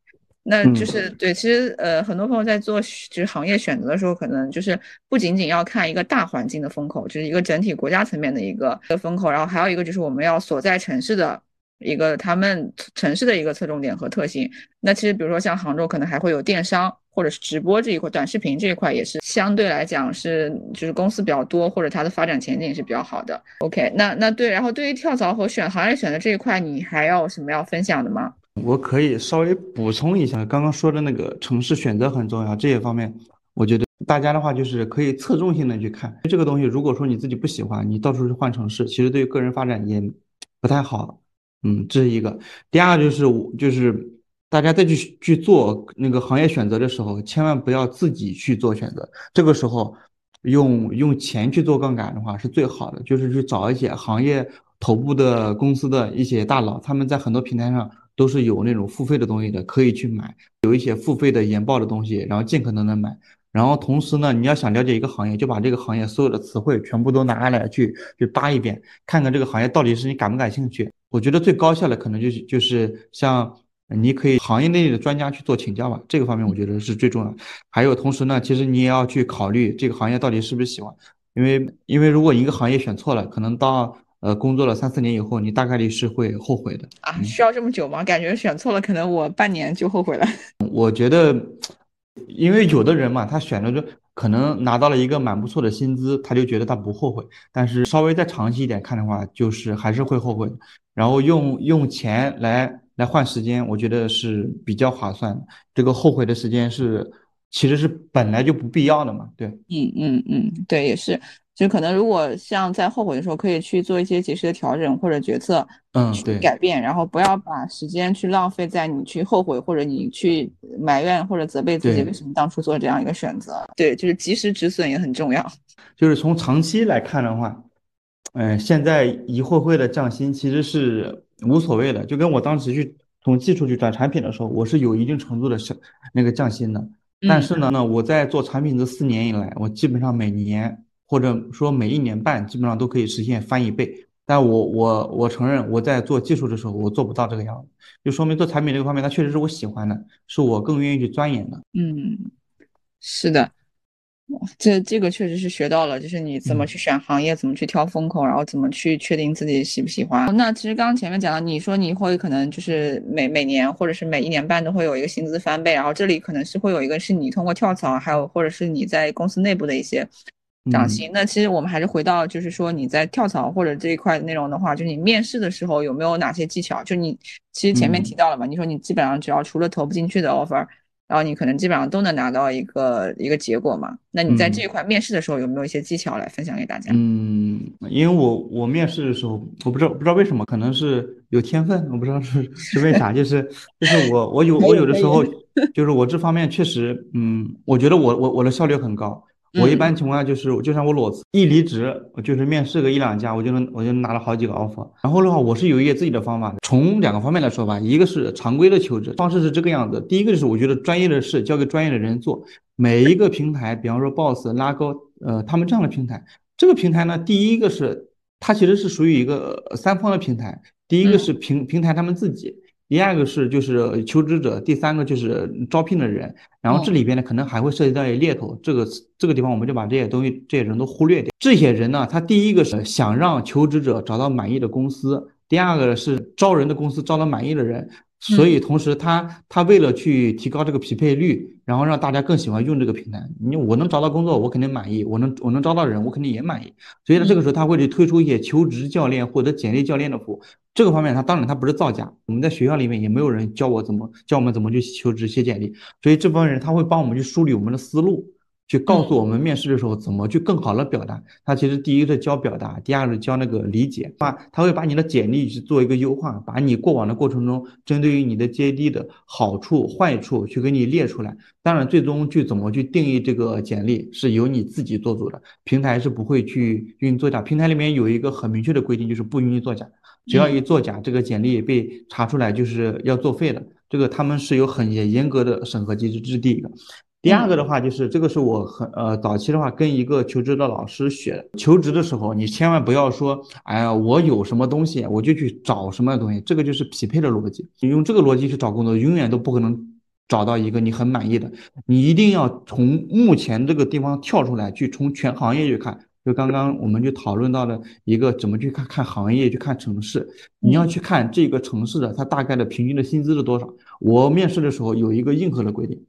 A: 那就是对，其实呃，很多朋友在做就是行业选择的时候，可能就是不仅仅要看一个大环境的风口，就是一个整体国家层面的一个一个风口，然后还有一个就是我们要所在城市的一个他们城市的一个侧重点和特性。那其实比如说像杭州，可能还会有电商或者是直播这一块，短视频这一块也是相对来讲是就是公司比较多，或者它的发展前景是比较好的。OK，那那对，然后对于跳槽和选行业选择这一块，你还要什么要分享的吗？
B: 我可以稍微补充一下，刚刚说的那个城市选择很重要，这些方面，我觉得大家的话就是可以侧重性的去看这个东西。如果说你自己不喜欢，你到处去换城市，其实对于个人发展也不太好。嗯，这是一个。第二个就是我就是大家再去去做那个行业选择的时候，千万不要自己去做选择。这个时候用用钱去做杠杆的话是最好的，就是去找一些行业头部的公司的一些大佬，他们在很多平台上。都是有那种付费的东西的，可以去买，有一些付费的研报的东西，然后尽可能的买。然后同时呢，你要想了解一个行业，就把这个行业所有的词汇全部都拿下来去去扒一遍，看看这个行业到底是你感不感兴趣。我觉得最高效的可能就是就是像你可以行业内的专家去做请教吧，这个方面我觉得是最重要。还有同时呢，其实你也要去考虑这个行业到底是不是喜欢，因为因为如果一个行业选错了，可能到。呃，工作了三四年以后，你大概率是会后悔的
A: 啊？需要这么久吗？感觉选错了，可能我半年就后悔了。
B: 我觉得，因为有的人嘛，他选了就可能拿到了一个蛮不错的薪资，他就觉得他不后悔。但是稍微再长期一点看的话，就是还是会后悔。然后用用钱来来换时间，我觉得是比较划算的。这个后悔的时间是其实是本来就不必要的嘛？对，
A: 嗯嗯嗯，对，也是。就可能，如果像在后悔的时候，可以去做一些及时的调整或者决策，
B: 嗯，
A: 去改变，然后不要把时间去浪费在你去后悔或者你去埋怨或者责备自己为什么当初做这样一个选择。对，就是及时止损也很重要。
B: 就是从长期来看的话，嗯，现在一会会的降薪其实是无所谓的，就跟我当时去从技术去转产品的时候，我是有一定程度的降那个降薪的。但是呢，呢我在做产品这四年以来，我基本上每年。或者说每一年半基本上都可以实现翻一倍，但我我我承认我在做技术的时候我做不到这个样子，就说明做产品这个方面它确实是我喜欢的，是我更愿意去钻研的。
A: 嗯，是的，这这个确实是学到了，就是你怎么去选行业，怎么去挑风口，然后怎么去确定自己喜不喜欢。那其实刚刚前面讲到，你说你会可能就是每每年或者是每一年半都会有一个薪资翻倍，然后这里可能是会有一个是你通过跳槽，还有或者是你在公司内部的一些。涨薪，那其实我们还是回到，就是说你在跳槽或者这一块内容的话，就是你面试的时候有没有哪些技巧？就你其实前面提到了嘛，你说你基本上只要除了投不进去的 offer，然后你可能基本上都能拿到一个一个结果嘛。那你在这一块面试的时候有没有一些技巧来分享给大家？
B: 嗯，因为我我面试的时候，我不知道不知道为什么，可能是有天分，我不知道是是为啥，就是就是我我有我有的时候 就是我这方面确实，嗯，我觉得我我我的效率很高。我一般情况下就是，就像我裸辞一离职，我就是面试个一两家，我就能我就拿了好几个 offer。然后的话，我是有一些自己的方法的。从两个方面来说吧，一个是常规的求职方式是这个样子。第一个就是我觉得专业的事交给专业的人做。每一个平台，比方说 boss、拉高，呃，他们这样的平台，这个平台呢，第一个是它其实是属于一个三方的平台。第一个是平平台他们自己。第二个是就是求职者，第三个就是招聘的人，然后这里边呢可能还会涉及到猎头，这个这个地方我们就把这些东西这些人都忽略掉。这些人呢，他第一个是想让求职者找到满意的公司，第二个是招人的公司招到满意的人。所以，同时他他为了去提高这个匹配率，然后让大家更喜欢用这个平台，你我能找到工作，我肯定满意；我能我能招到人，我肯定也满意。所以呢，这个时候他会去推出一些求职教练或者简历教练的服务。这个方面，他当然他不是造假，我们在学校里面也没有人教我怎么教我们怎么去求职写简历。所以这部分人他会帮我们去梳理我们的思路。去告诉我们面试的时候怎么去更好的表达。他其实第一个是教表达，第二个是教那个理解。把，他会把你的简历去做一个优化，把你过往的过程中针对于你的 JD 的好处、坏处去给你列出来。当然，最终去怎么去定义这个简历是由你自己做主的，平台是不会去允许作假。平台里面有一个很明确的规定，就是不允许作假。只要一作假，这个简历被查出来就是要作废的。这个他们是有很严严格的审核机制，这是第一个。第二个的话就是这个是我很呃早期的话跟一个求职的老师学的。求职的时候，你千万不要说，哎呀，我有什么东西我就去找什么东西，这个就是匹配的逻辑。你用这个逻辑去找工作，永远都不可能找到一个你很满意的。你一定要从目前这个地方跳出来，去从全行业去看。就刚刚我们就讨论到了一个怎么去看看行业，去看城市。你要去看这个城市的它大概的平均的薪资是多少。我面试的时候有一个硬核的规定，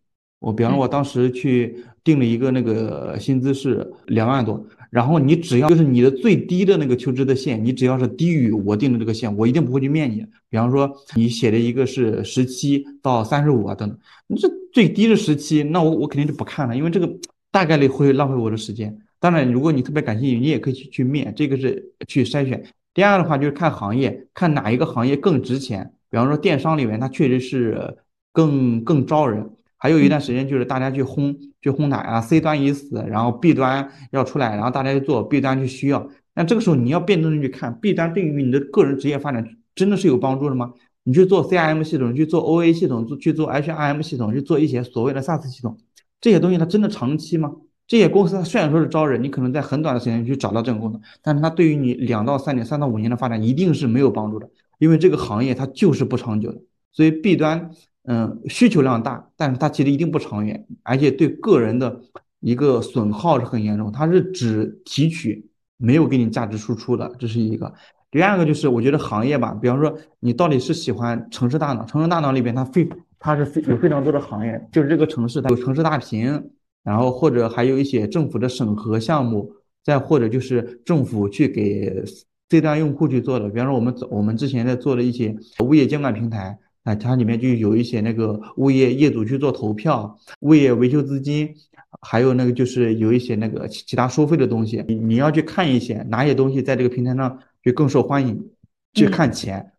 B: 我比方说我当时去定了一个那个薪资是两万多，然后你只要就是你的最低的那个求职的线，你只要是低于我定的这个线，我一定不会去面你。比方说你写的一个是十七到三十五啊等等，你这最低是十七，那我我肯定就不看了，因为这个大概率会浪费我的时间。当然，如果你特别感兴趣，你也可以去去面，这个是去筛选。第二的话就是看行业，看哪一个行业更值钱。比方说电商里面，它确实是更更招人。还有一段时间就是大家去轰去轰它啊，C 端已死，然后 B 端要出来，然后大家去做 B 端去需要。那这个时候你要辩证的去看，B 端对于你的个人职业发展真的是有帮助的吗？你去做 CRM 系统，去做 OA 系统，做去做 HRM 系统，去做一些所谓的 SaaS 系统，这些东西它真的长期吗？这些公司它虽然说是招人，你可能在很短的时间去找到这种工作，但是它对于你两到三年、三到五年的发展一定是没有帮助的，因为这个行业它就是不长久的。所以 B 端，嗯，需求量大，但是它其实一定不长远，而且对个人的一个损耗是很严重。它是只提取，没有给你价值输出的，这是一个。第二个就是我觉得行业吧，比方说你到底是喜欢城市大脑，城市大脑里边它非它是非有非常多的行业，就是这个城市它有城市大屏。然后或者还有一些政府的审核项目，再或者就是政府去给 C 端用户去做的，比方说我们我们之前在做的一些物业监管平台啊，它里面就有一些那个物业业主去做投票、物业维修资金，还有那个就是有一些那个其他收费的东西，你你要去看一些哪些东西在这个平台上就更受欢迎，去看钱，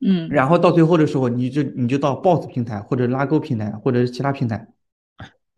A: 嗯，
B: 然后到最后的时候，你就你就到 Boss 平台或者拉钩平台或者是其他平台。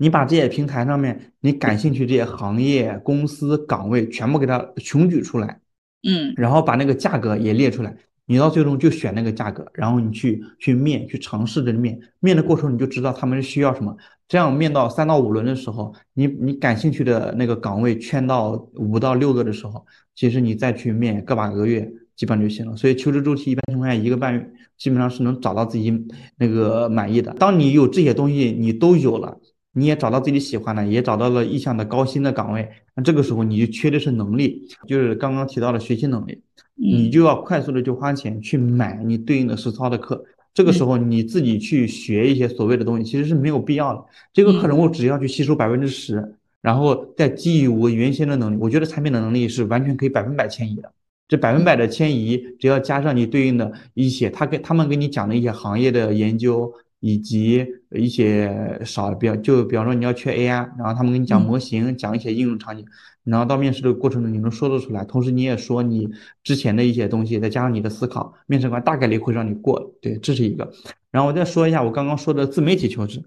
B: 你把这些平台上面你感兴趣这些行业、公司、岗位全部给它穷举出来，
A: 嗯，
B: 然后把那个价格也列出来，你到最终就选那个价格，然后你去去面，去尝试着面，面的过程你就知道他们是需要什么。这样面到三到五轮的时候，你你感兴趣的那个岗位圈到五到六个的时候，其实你再去面个把个月，基本就行了。所以求职周期一般情况下一个半月，基本上是能找到自己那个满意的。当你有这些东西你都有了。你也找到自己喜欢的，也找到了意向的高薪的岗位，那这个时候你就缺的是能力，就是刚刚提到的学习能力，你就要快速的去花钱去买你对应的实操的课。这个时候你自己去学一些所谓的东西，其实是没有必要的。这个课程我只要去吸收百分之十，然后再基于我原先的能力，我觉得产品的能力是完全可以百分百迁移的。这百分百的迁移，只要加上你对应的一些，他跟他们给你讲的一些行业的研究。以及一些少比较，就比方说你要缺 AI，然后他们跟你讲模型，讲一些应用场景，然后到面试的过程中你能说得出来，同时你也说你之前的一些东西，再加上你的思考，面试官大概率会让你过。对，这是一个。然后我再说一下我刚刚说的自媒体求职，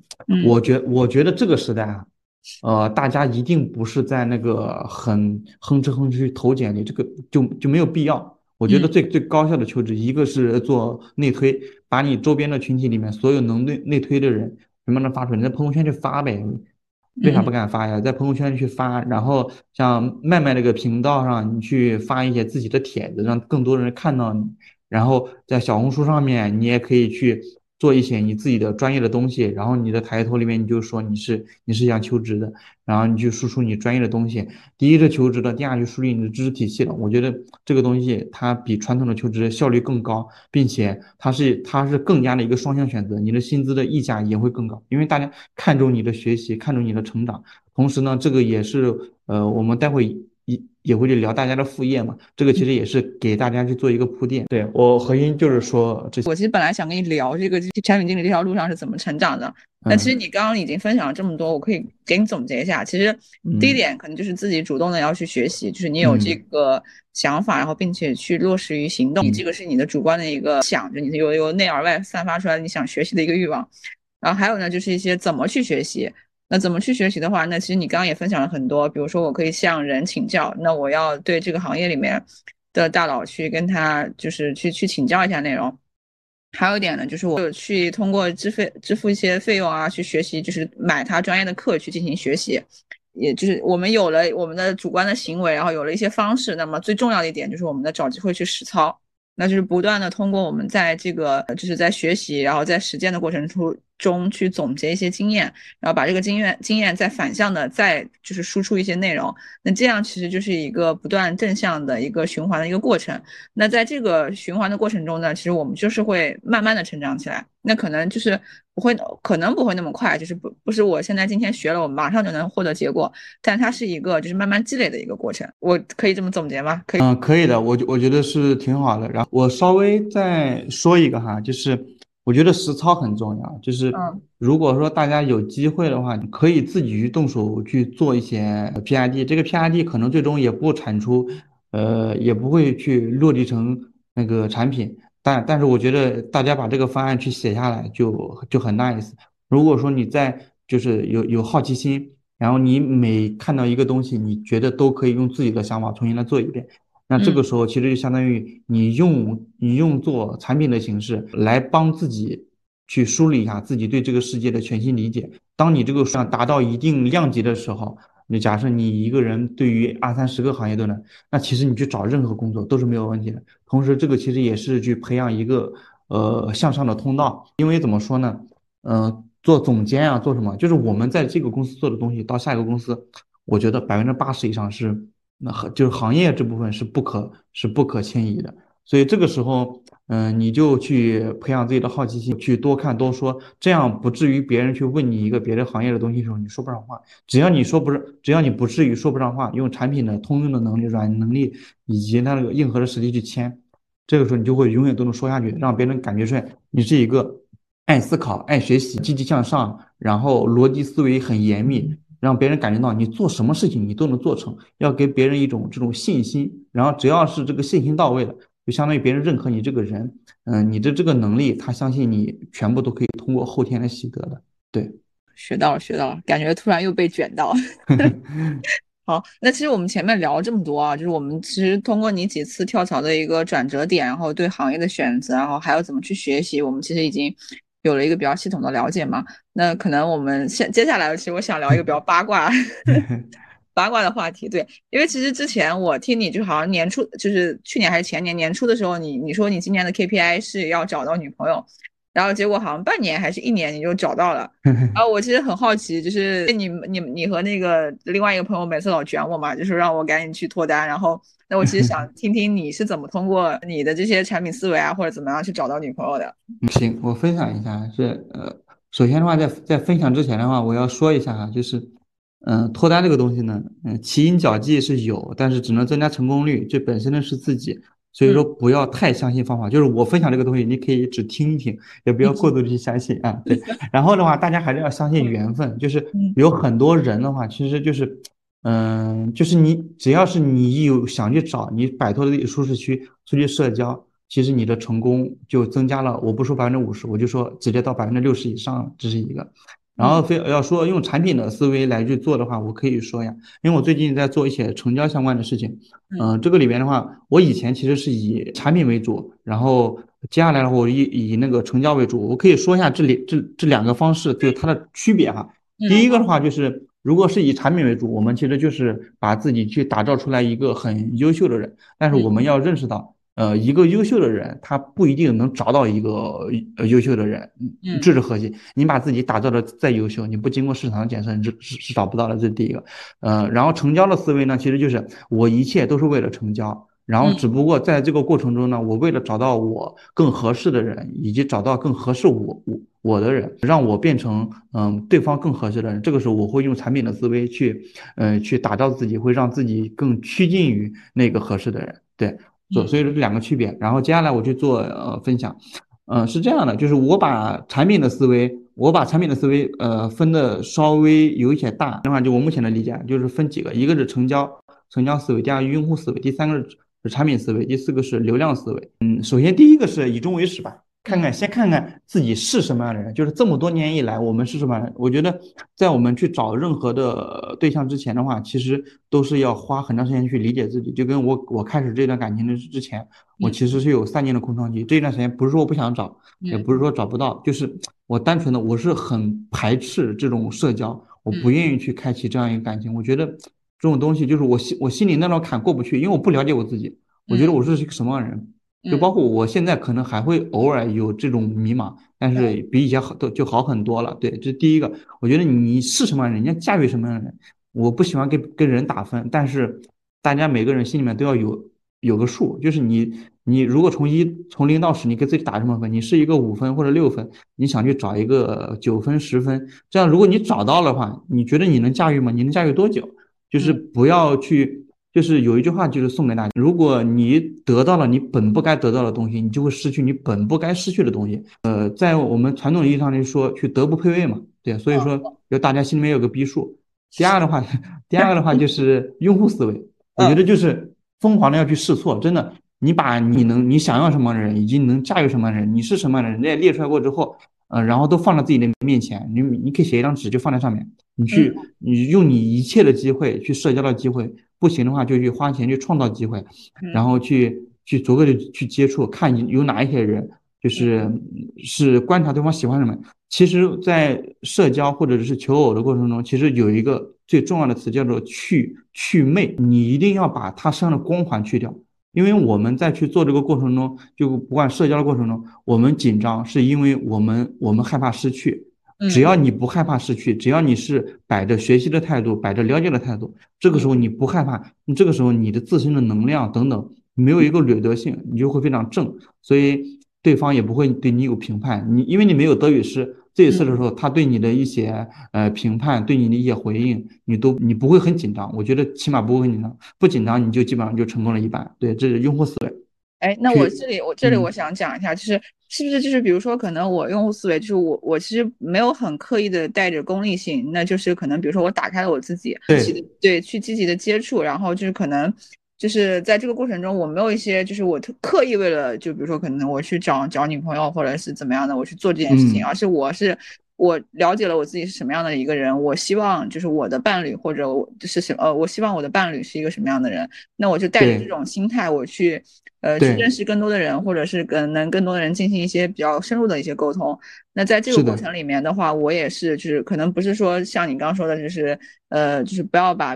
B: 我觉我觉得这个时代啊，呃，大家一定不是在那个很哼哧哼哧去投简历，这个就就没有必要。我觉得最最高效的求职，一个是做内推，把你周边的群体里面所有能内内推的人全部能发出来，你在朋友圈去发呗。为啥不敢发呀？在朋友圈去发，然后像麦麦这个频道上，你去发一些自己的帖子，让更多人看到你。然后在小红书上面，你也可以去。做一些你自己的专业的东西，然后你的抬头里面你就说你是你是想求职的，然后你就输出你专业的东西。第一是求职的，第二就树立你的知识体系了。我觉得这个东西它比传统的求职效率更高，并且它是它是更加的一个双向选择，你的薪资的溢价也会更高，因为大家看重你的学习，看重你的成长。同时呢，这个也是呃我们待会。也也会去聊大家的副业嘛，这个其实也是给大家去做一个铺垫。对我核心就是说，这
A: 我其实本来想跟你聊这个产品经理这条路上是怎么成长的。那其实你刚刚已经分享了这么多，我可以给你总结一下。其实第一点可能就是自己主动的要去学习，就是你有这个想法，然后并且去落实于行动。你这个是你的主观的一个想着，你由由内而外散发出来你想学习的一个欲望。然后还有呢，就是一些怎么去学习。那怎么去学习的话，那其实你刚刚也分享了很多，比如说我可以向人请教，那我要对这个行业里面的大佬去跟他就是去去请教一下内容。还有一点呢，就是我去通过支费支付一些费用啊，去学习，就是买他专业的课去进行学习。也就是我们有了我们的主观的行为，然后有了一些方式，那么最重要的一点就是我们的找机会去实操，那就是不断的通过我们在这个就是在学习，然后在实践的过程中。中去总结一些经验，然后把这个经验经验再反向的再就是输出一些内容，那这样其实就是一个不断正向的一个循环的一个过程。那在这个循环的过程中呢，其实我们就是会慢慢的成长起来。那可能就是不会，可能不会那么快，就是不不是我现在今天学了，我马上就能获得结果，但它是一个就是慢慢积累的一个过程。我可以这么总结吗？可以。
B: 嗯，可以的，我我觉得是挺好的。然后我稍微再说一个哈，就是。我觉得实操很重要，就是如果说大家有机会的话，可以自己去动手去做一些 PRD，这个 PRD 可能最终也不产出，呃，也不会去落地成那个产品，但但是我觉得大家把这个方案去写下来就就很 nice。如果说你在就是有有好奇心，然后你每看到一个东西，你觉得都可以用自己的想法重新来做一遍。那这个时候其实就相当于你用你用做产品的形式来帮自己去梳理一下自己对这个世界的全新理解。当你这个数量达到一定量级的时候，你假设你一个人对于二三十个行业都能，那其实你去找任何工作都是没有问题的。同时，这个其实也是去培养一个呃向上的通道。因为怎么说呢？嗯，做总监啊，做什么？就是我们在这个公司做的东西，到下一个公司，我觉得百分之八十以上是。那和就是行业这部分是不可是不可迁移的，所以这个时候，嗯，你就去培养自己的好奇心，去多看多说，这样不至于别人去问你一个别的行业的东西的时候，你说不上话。只要你说不是，只要你不至于说不上话，用产品的通用的能力、软能力以及它那个硬核的实力去签，这个时候你就会永远都能说下去，让别人感觉出来你是一个爱思考、爱学习、积极向上，然后逻辑思维很严密。让别人感觉到你做什么事情你都能做成，要给别人一种这种信心，然后只要是这个信心到位了，就相当于别人认可你这个人，嗯，你的这个能力，他相信你全部都可以通过后天来习得的。对，
A: 学到了，学到了，感觉突然又被卷到。好，那其实我们前面聊了这么多啊，就是我们其实通过你几次跳槽的一个转折点，然后对行业的选择，然后还有怎么去学习，我们其实已经。有了一个比较系统的了解嘛，那可能我们现接下来，其实我想聊一个比较 八卦 八卦的话题。对，因为其实之前我听你就好像年初，就是去年还是前年年初的时候，你你说你今年的 KPI 是要找到女朋友。然后结果好像半年还是一年你就找到了，然后我其实很好奇，就是你你你和那个另外一个朋友每次老卷我嘛，就是让我赶紧去脱单。然后那我其实想 听听你是怎么通过你的这些产品思维啊，或者怎么样去找到女朋友的。
B: 行，我分享一下，是呃，首先的话，在在分享之前的话，我要说一下哈，就是嗯，脱单这个东西呢，嗯，奇因脚技是有，但是只能增加成功率，这本身呢是自己。所以说不要太相信方法，就是我分享这个东西，你可以只听一听，也不要过度的去相信啊。对，然后的话，大家还是要相信缘分，就是有很多人的话，其实就是，嗯，就是你只要是你有想去找，你摆脱了自己舒适区，出去社交，其实你的成功就增加了。我不说百分之五十，我就说直接到百分之六十以上，这是一个。然后非要说用产品的思维来去做的话，我可以说呀，因为我最近在做一些成交相关的事情，嗯，这个里边的话，我以前其实是以产品为主，然后接下来的话，我以以那个成交为主。我可以说一下这里这这两个方式就是它的区别哈。第一个的话就是，如果是以产品为主，我们其实就是把自己去打造出来一个很优秀的人，但是我们要认识到。呃，一个优秀的人，他不一定能找到一个优秀的人，这是核心。你把自己打造的再优秀，你不经过市场的检测，你是是是找不到的。这是第一个。呃，然后成交的思维呢，其实就是我一切都是为了成交，然后只不过在这个过程中呢，我为了找到我更合适的人，以及找到更合适我我我的人，让我变成嗯对方更合适的人。这个时候，我会用产品的思维去嗯去打造自己，会让自己更趋近于那个合适的人。对。所所以说这两个区别，然后接下来我去做呃分享，嗯是这样的，就是我把产品的思维，我把产品的思维呃分的稍微有一些大的话，就我目前的理解就是分几个，一个是成交成交思维，第二个用户思维，第三个是产品思维，第四个是流量思维。嗯，首先第一个是以终为始吧。看看，先看看自己是什么样的人。就是这么多年以来，我们是什么人？我觉得，在我们去找任何的对象之前的话，其实都是要花很长时间去理解自己。就跟我我开始这段感情的之前，我其实是有三年的空窗期。这一段时间不是说我不想找，也不是说找不到，就是我单纯的我是很排斥这种社交，我不愿意去开启这样一个感情。我觉得这种东西就是我心我心里那道坎过不去，因为我不了解我自己。我觉得我是一个什么样的人？就包括我现在可能还会偶尔有这种迷茫，但是比以前好都就好很多了。对，这是第一个。我觉得你是什么人，人家驾驭什么样的人，我不喜欢跟跟人打分，但是大家每个人心里面都要有有个数，就是你你如果从一从零到十，你给自己打什么分？你是一个五分或者六分，你想去找一个九分十分，这样如果你找到的话，你觉得你能驾驭吗？你能驾驭多久？就是不要去。就是有一句话，就是送给大家：如果你得到了你本不该得到的东西，你就会失去你本不该失去的东西。呃，在我们传统意义上来说，去德不配位嘛，对，所以说要大家心里面有个逼数。第二的话，第二个的话就是用户思维，我觉得就是疯狂的要去试错。真的，你把你能你想要什么的人，以及能驾驭什么的人，你是什么样的人，家列出来过之后，呃，然后都放在自己的面前，你你可以写一张纸就放在上面，你去你用你一切的机会去社交的机会。不行的话，就去花钱去创造机会，然后去去逐个的去接触，看有哪一些人，就是是观察对方喜欢什么。其实，在社交或者是求偶的过程中，其实有一个最重要的词叫做去去魅，你一定要把他身上的光环去掉。因为我们在去做这个过程中，就不管社交的过程中，我们紧张是因为我们我们害怕失去。只要你不害怕失去，只要你是摆着学习的态度，摆着了解的态度，这个时候你不害怕，你这个时候你的自身的能量等等没有一个掠夺性，你就会非常正，所以对方也不会对你有评判。你因为你没有德语师，这一次的时候他对你的一些呃评判，对你的一些回应，你都你不会很紧张。我觉得起码不会很紧张，不紧张你就基本上就成功了一半。对，这是用户思维。
A: 哎，那我这里我这里我想讲一下，就是。是不是就是比如说，可能我用户思维就是我我其实没有很刻意的带着功利性，那就是可能比如说我打开了我自己，
B: 对
A: 对，去积极的接触，然后就是可能就是在这个过程中，我没有一些就是我特刻意为了就比如说可能我去找找女朋友或者是怎么样的，我去做这件事情，而是我是我了解了我自己是什么样的一个人，我希望就是我的伴侣或者我就是什呃，我希望我的伴侣是一个什么样的人，那我就带着这种心态我去。呃，去认识更多的人，或者是跟能更多的人进行一些比较深入的一些沟通。那在这个过程里面的话，我也是，就是可能不是说像你刚刚说的，就是呃，就是不要把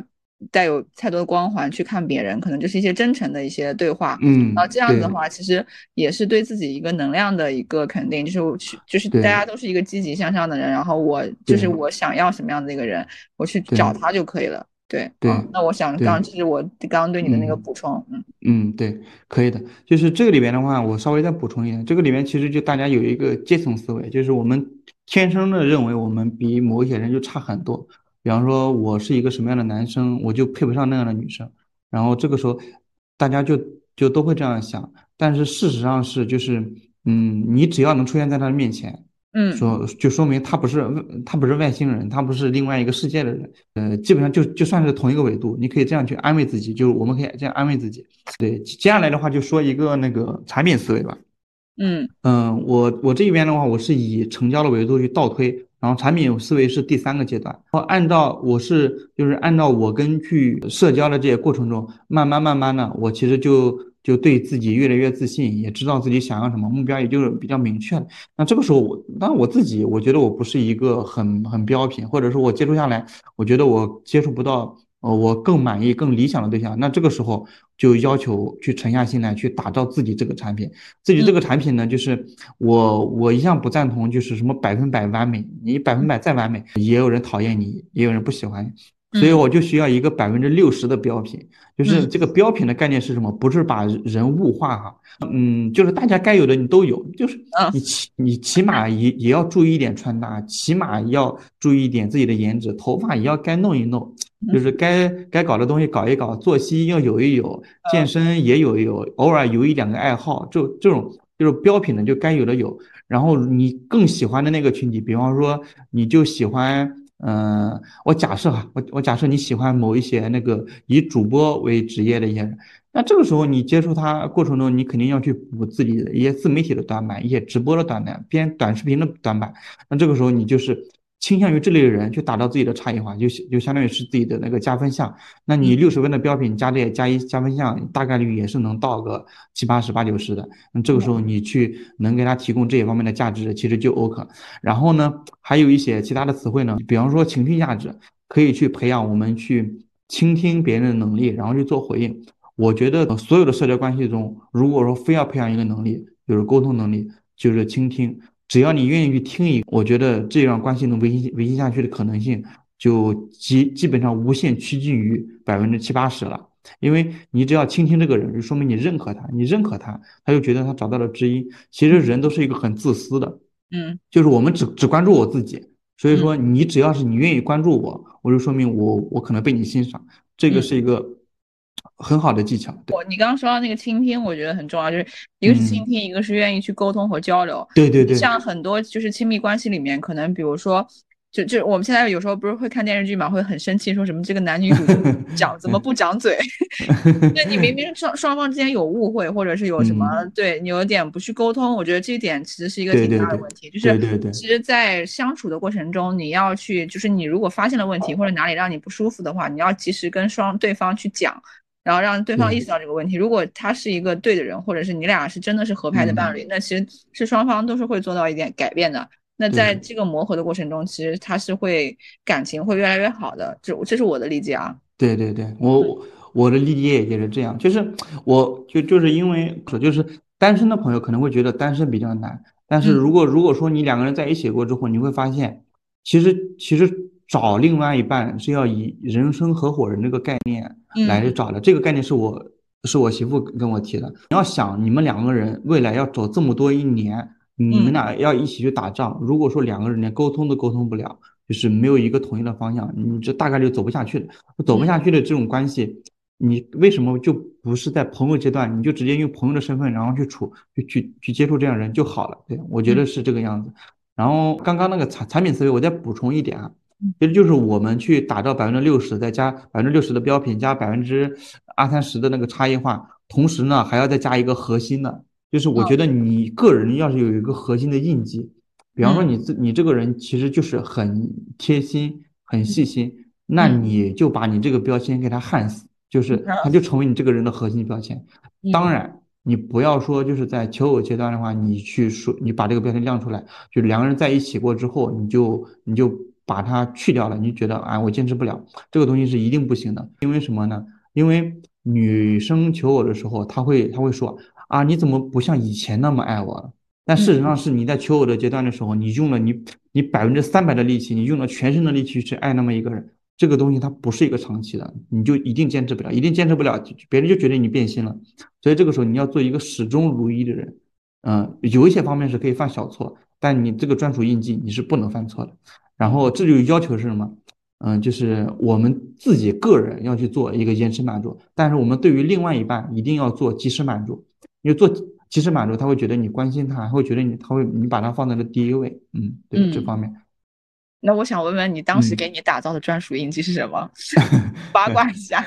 A: 带有太多的光环去看别人，可能就是一些真诚的一些对话。
B: 嗯，
A: 然后这样子的话，其实也是对自己一个能量的一个肯定，就是我去，就是大家都是一个积极向上的人，然后我就是我想要什么样的一个人，我去找他就可以了。对
B: 对，
A: 那我想刚这是我刚刚对你的那个补充，
B: 嗯嗯，对，可以的。就是这个里边的话，我稍微再补充一点，这个里面其实就大家有一个阶层思维，就是我们天生的认为我们比某一些人就差很多。比方说，我是一个什么样的男生，我就配不上那样的女生。然后这个时候，大家就就都会这样想。但是事实上是，就是嗯，你只要能出现在他的面前。
A: 嗯，
B: 说就说明他不是他不是外星人，他不是另外一个世界的人，呃，基本上就就算是同一个维度，你可以这样去安慰自己，就是我们可以这样安慰自己。对，接下来的话就说一个那个产品思维吧。
A: 嗯
B: 嗯，我我这边的话，我是以成交的维度去倒推，然后产品思维是第三个阶段。然后按照我是就是按照我根据社交的这些过程中，慢慢慢慢的，我其实就。就对自己越来越自信，也知道自己想要什么目标，也就是比较明确。那这个时候，我当然我自己，我觉得我不是一个很很标品，或者说我接触下来，我觉得我接触不到呃我更满意、更理想的对象。那这个时候就要求去沉下心来，去打造自己这个产品。自己这个产品呢，就是我我一向不赞同就是什么百分百完美，你百分百再完美，也有人讨厌你，也有人不喜欢你，所以我就需要一个百分之六十的标品。就是这个标品的概念是什么？不是把人物化哈，嗯，就是大家该有的你都有，就是你起你起码也也要注意一点穿搭，起码要注意一点自己的颜值，头发也要该弄一弄，就是该该搞的东西搞一搞，作息要有一有，健身也有一有，偶尔有一两个爱好，就这种就是标品的就该有的有。然后你更喜欢的那个群体，比方说你就喜欢。嗯，我假设哈，我我假设你喜欢某一些那个以主播为职业的一些人，那这个时候你接触他过程中，你肯定要去补自己的一些自媒体的短板，一些直播的短板，编短视频的短板，那这个时候你就是。倾向于这类的人去打造自己的差异化，就就相当于是自己的那个加分项。那你六十分的标品加这加一加分项，大概率也是能到个七八十、八九十的。那这个时候你去能给他提供这些方面的价值，其实就 OK。然后呢，还有一些其他的词汇呢，比方说情绪价值，可以去培养我们去倾听别人的能力，然后去做回应。我觉得所有的社交关系中，如果说非要培养一个能力，就是沟通能力，就是倾听。只要你愿意去听一，我觉得这样关系能维系维系下去的可能性就基基本上无限趋近于百分之七八十了。因为你只要倾听这个人，就说明你认可他，你认可他，他就觉得他找到了知音。其实人都是一个很自私的，
A: 嗯，
B: 就是我们只只关注我自己。所以说，你只要是你愿意关注我，我就说明我我可能被你欣赏，这个是一个很好的技巧。
A: 我你刚刚说到那个倾听，我觉得很重要，就是一个是倾听，一个是愿意去沟通和交流。
B: 对对对，
A: 像很多就是亲密关系里面，可能比如说。就就我们现在有时候不是会看电视剧嘛，会很生气，说什么这个男女主讲怎么不讲嘴？那你明明双双方之间有误会，或者是有什么对你有点不去沟通，我觉得这一点其实是一个挺大的问题。就是其实，在相处的过程中，你要去，就是你如果发现了问题或者哪里让你不舒服的话，你要及时跟双对方去讲，然后让对方意识到这个问题。如果他是一个对的人，或者是你俩是真的是合拍的伴侣，那其实是双方都是会做到一点改变的。那在这个磨合的过程中，其实他是会感情会越来越好的，这这是我的理解啊。
B: 对对对，我我的理解也是这样，就是我就就是因为说就是单身的朋友可能会觉得单身比较难，但是如果如果说你两个人在一起过之后，你会发现，其实其实找另外一半是要以人生合伙人这个概念来找的，这个概念是我是我媳妇跟我提的。你要想你们两个人未来要走这么多一年。你们俩要一起去打仗，如果说两个人连沟通都沟通不了，就是没有一个统一的方向，你这大概率走不下去的。走不下去的这种关系，你为什么就不是在朋友阶段，你就直接用朋友的身份，然后去处，去去去接触这样人就好了？对，我觉得是这个样子。然后刚刚那个产产品思维，我再补充一点啊，其实就是我们去打造百分之六十，再加百分之六十的标品，加百分之二三十的那个差异化，同时呢还要再加一个核心的。就是我觉得你个人要是有一个核心的印记，比方说你自你这个人其实就是很贴心、很细心，那你就把你这个标签给他焊死，就是他就成为你这个人的核心标签。当然，你不要说就是在求偶阶段的话，你去说你把这个标签亮出来，就两个人在一起过之后，你就你就把它去掉了，你觉得啊我坚持不了，这个东西是一定不行的。因为什么呢？因为女生求偶的时候，她会她会说。啊，你怎么不像以前那么爱我了？但事实上是你在求偶的阶段的时候，你用了你你百分之三百的力气，你用了全身的力气去爱那么一个人，这个东西它不是一个长期的，你就一定坚持不了，一定坚持不了，别人就觉得你变心了。所以这个时候你要做一个始终如一的人，嗯，有一些方面是可以犯小错，但你这个专属印记你是不能犯错的。然后这就要求是什么？嗯，就是我们自己个人要去做一个延迟满足，但是我们对于另外一半一定要做及时满足。因为做及时满足，他会觉得你关心他，会觉得你，他会你把他放在了第一位。嗯，对这方面。
A: 那我想问问你，当时给你打造的专属印记是什么？八卦一下。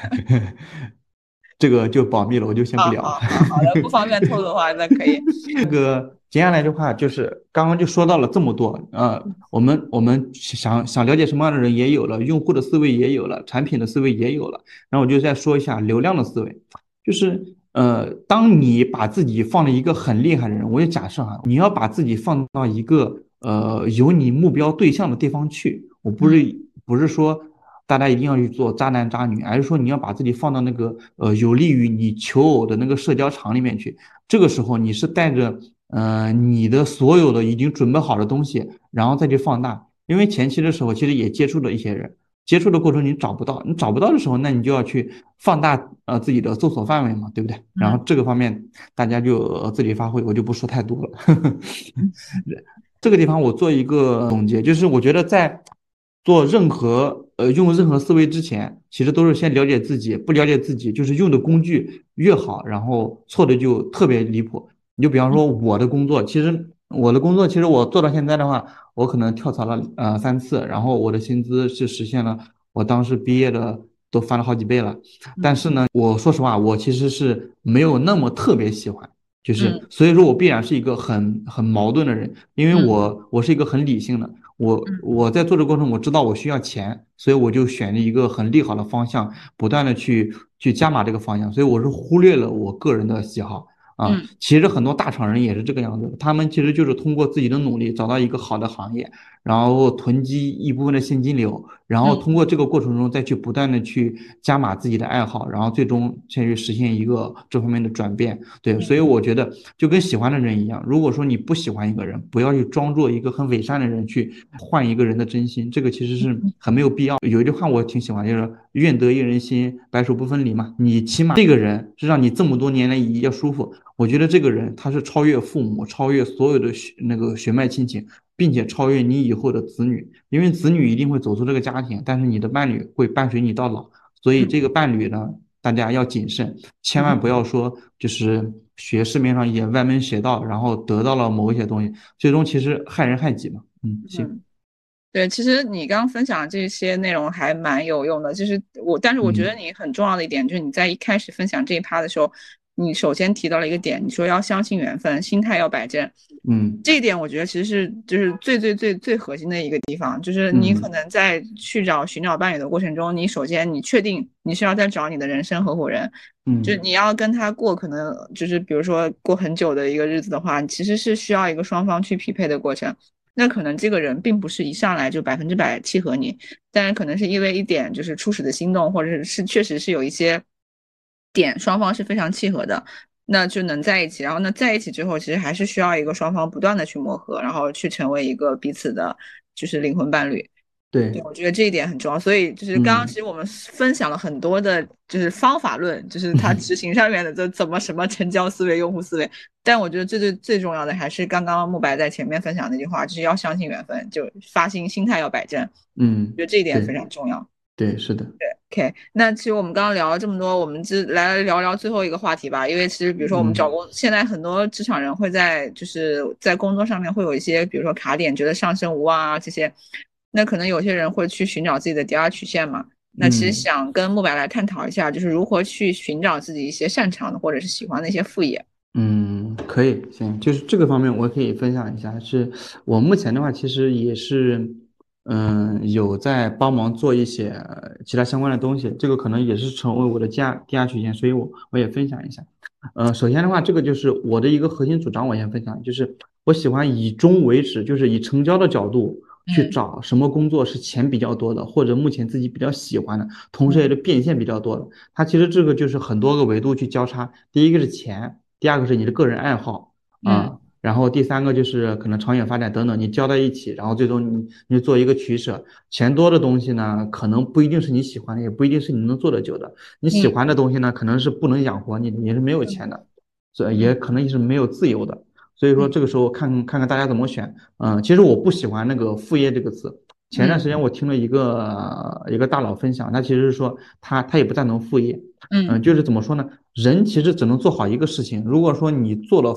B: 这个就保密了，我就先不聊。
A: 好的，不方便透露的话，那可以。
B: 这个接下来的话，就是刚刚就说到了这么多。呃，我们我们想想了解什么样的人也有了，用户的思维也有了，产品的思维也有了。然后我就再说一下流量的思维，就是。呃，当你把自己放了一个很厉害的人，我就假设啊，你要把自己放到一个呃有你目标对象的地方去，我不是不是说大家一定要去做渣男渣女，而是说你要把自己放到那个呃有利于你求偶的那个社交场里面去。这个时候你是带着呃你的所有的已经准备好的东西，然后再去放大，因为前期的时候其实也接触了一些人。接触的过程你找不到，你找不到的时候，那你就要去放大呃自己的搜索范围嘛，对不对？然后这个方面大家就自己发挥，我就不说太多了。这个地方我做一个总结，就是我觉得在做任何呃用任何思维之前，其实都是先了解自己，不了解自己，就是用的工具越好，然后错的就特别离谱。你就比方说我的工作，其实我的工作，其实我做到现在的话。我可能跳槽了呃三次，然后我的薪资是实现了我当时毕业的都翻了好几倍了。但是呢，我说实话，我其实是没有那么特别喜欢，就是所以说我必然是一个很很矛盾的人，因为我我是一个很理性的，我我在做的过程我知道我需要钱，所以我就选了一个很利好的方向，不断的去去加码这个方向，所以我是忽略了我个人的喜好。啊，其实很多大厂人也是这个样子，他们其实就是通过自己的努力找到一个好的行业，然后囤积一部分的现金流，然后通过这个过程中再去不断的去加码自己的爱好，然后最终去实现一个这方面的转变。对，所以我觉得就跟喜欢的人一样，如果说你不喜欢一个人，不要去装作一个很伪善的人去换一个人的真心，这个其实是很没有必要。有一句话我挺喜欢，就是“愿得一人心，白首不分离”嘛。你起码这个人是让你这么多年来要舒服，我觉得这个人他是超越父母，超越所有的血那个血脉亲情。并且超越你以后的子女，因为子女一定会走出这个家庭，但是你的伴侣会伴随你到老，所以这个伴侣呢，大家要谨慎，千万不要说就是学市面上一些歪门邪道，然后得到了某一些东西，最终其实害人害己嘛。嗯，行。
A: 对，其实你刚刚分享的这些内容还蛮有用的，就是我，但是我觉得你很重要的一点就是你在一开始分享这一趴的时候。你首先提到了一个点，你说要相信缘分，心态要摆正。
B: 嗯，
A: 这一点我觉得其实是就是最最最最核心的一个地方，就是你可能在去找寻找伴侣的过程中，你首先你确定你是要在找你的人生合伙人，
B: 嗯，
A: 就你要跟他过可能就是比如说过很久的一个日子的话，其实是需要一个双方去匹配的过程。那可能这个人并不是一上来就百分之百契合你，但是可能是因为一点就是初始的心动，或者是是确实是有一些。点双方是非常契合的，那就能在一起。然后呢，在一起之后，其实还是需要一个双方不断的去磨合，然后去成为一个彼此的，就是灵魂伴侣。
B: 对，
A: 我觉得这一点很重要。所以就是刚刚其实我们分享了很多的，就是方法论，就是他执行上面的这怎么什么成交思维、用户思维。但我觉得最最最重要的还是刚刚慕白在前面分享那句话，就是要相信缘分，就发心，心态要摆正。
B: 嗯，
A: 我觉得这一点非常重要。
B: 对，是的，
A: 对，OK。那其实我们刚刚聊了这么多，我们就来聊聊最后一个话题吧。因为其实，比如说我们找工，现在很多职场人会在就是在工作上面会有一些，比如说卡点，觉得上升无望啊这些。那可能有些人会去寻找自己的第二曲线嘛。那其实想跟慕白来探讨一下，就是如何去寻找自己一些擅长的或者是喜欢的一些副业。
B: 嗯，可以，行，就是这个方面我可以分享一下。是我目前的话，其实也是。嗯，有在帮忙做一些其他相关的东西，这个可能也是成为我的第二第二曲线，所以我我也分享一下。呃，首先的话，这个就是我的一个核心主张，我先分享，就是我喜欢以终为始，就是以成交的角度去找什么工作是钱比较多的，或者目前自己比较喜欢的，同时也是变现比较多的。它其实这个就是很多个维度去交叉，第一个是钱，第二个是你的个人爱好啊。然后第三个就是可能长远发展等等，你交在一起，然后最终你你做一个取舍。钱多的东西呢，可能不一定是你喜欢的，也不一定是你能做得久的。你喜欢的东西呢，可能是不能养活你的，也是没有钱的，所以也可能也是没有自由的。所以说这个时候看看看大家怎么选。嗯，其实我不喜欢那个副业这个词。前段时间我听了一个一个大佬分享，他其实是说他他也不赞同副业。嗯，就是怎么说呢？人其实只能做好一个事情。如果说你做了。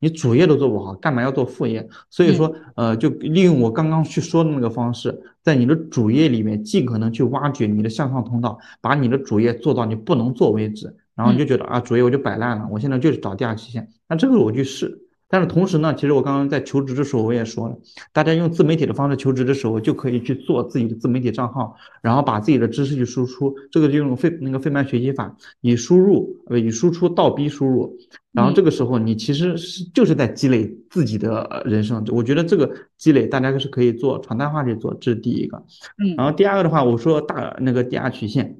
B: 你主业都做不好，干嘛要做副业？所以说，呃，就利用我刚刚去说的那个方式，在你的主业里面尽可能去挖掘你的向上通道，把你的主业做到你不能做为止，然后你就觉得啊，主业我就摆烂了，我现在就是找第二期限，那这个我去试。但是同时呢，其实我刚刚在求职的时候我也说了，大家用自媒体的方式求职的时候，就可以去做自己的自媒体账号，然后把自己的知识去输出，这个就用费那个费曼学习法，以输入呃以输出倒逼输入，然后这个时候你其实是就是在积累自己的人生，我觉得这个积累大家是可以做常态化去做，这是第一个。
A: 嗯，
B: 然后第二个的话，我说大那个第二曲线，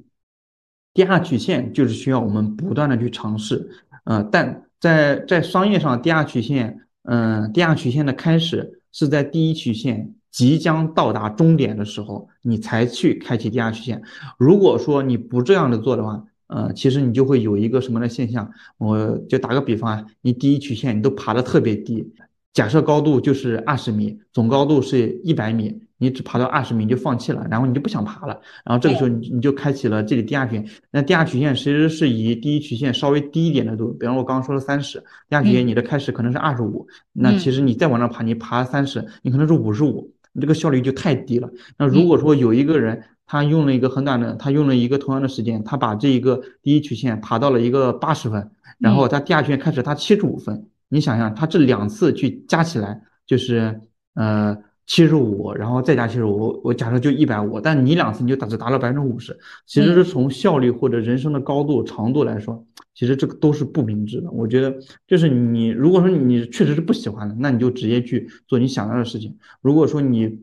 B: 第二曲线就是需要我们不断的去尝试，呃，但。在在商业上，第二曲线，嗯，第二曲线的开始是在第一曲线即将到达终点的时候，你才去开启第二曲线。如果说你不这样的做的话，呃，其实你就会有一个什么的现象，我就打个比方啊，你第一曲线你都爬得特别低，假设高度就是二十米，总高度是一百米。你只爬到二十米你就放弃了，然后你就不想爬了，然后这个时候你你就开启了这里第二曲线。那第二曲线其实是以第一曲线稍微低一点的度，比方我刚刚说了三十，第二曲线你的开始可能是二十五，那其实你再往上爬，你爬三十，你可能是五十五，你这个效率就太低了。那如果说有一个人他用了一个很短的，他用了一个同样的时间，他把这一个第一曲线爬到了一个八十分，然后他第二曲线开始他七十五分，你想想他这两次去加起来就是呃。七十五，然后再加七十五，我假设就一百五，但你两次你就达只达到百分之五十，其实是从效率或者人生的高度长度来说，其实这个都是不明智的。我觉得就是你如果说你确实是不喜欢的，那你就直接去做你想要的事情。如果说你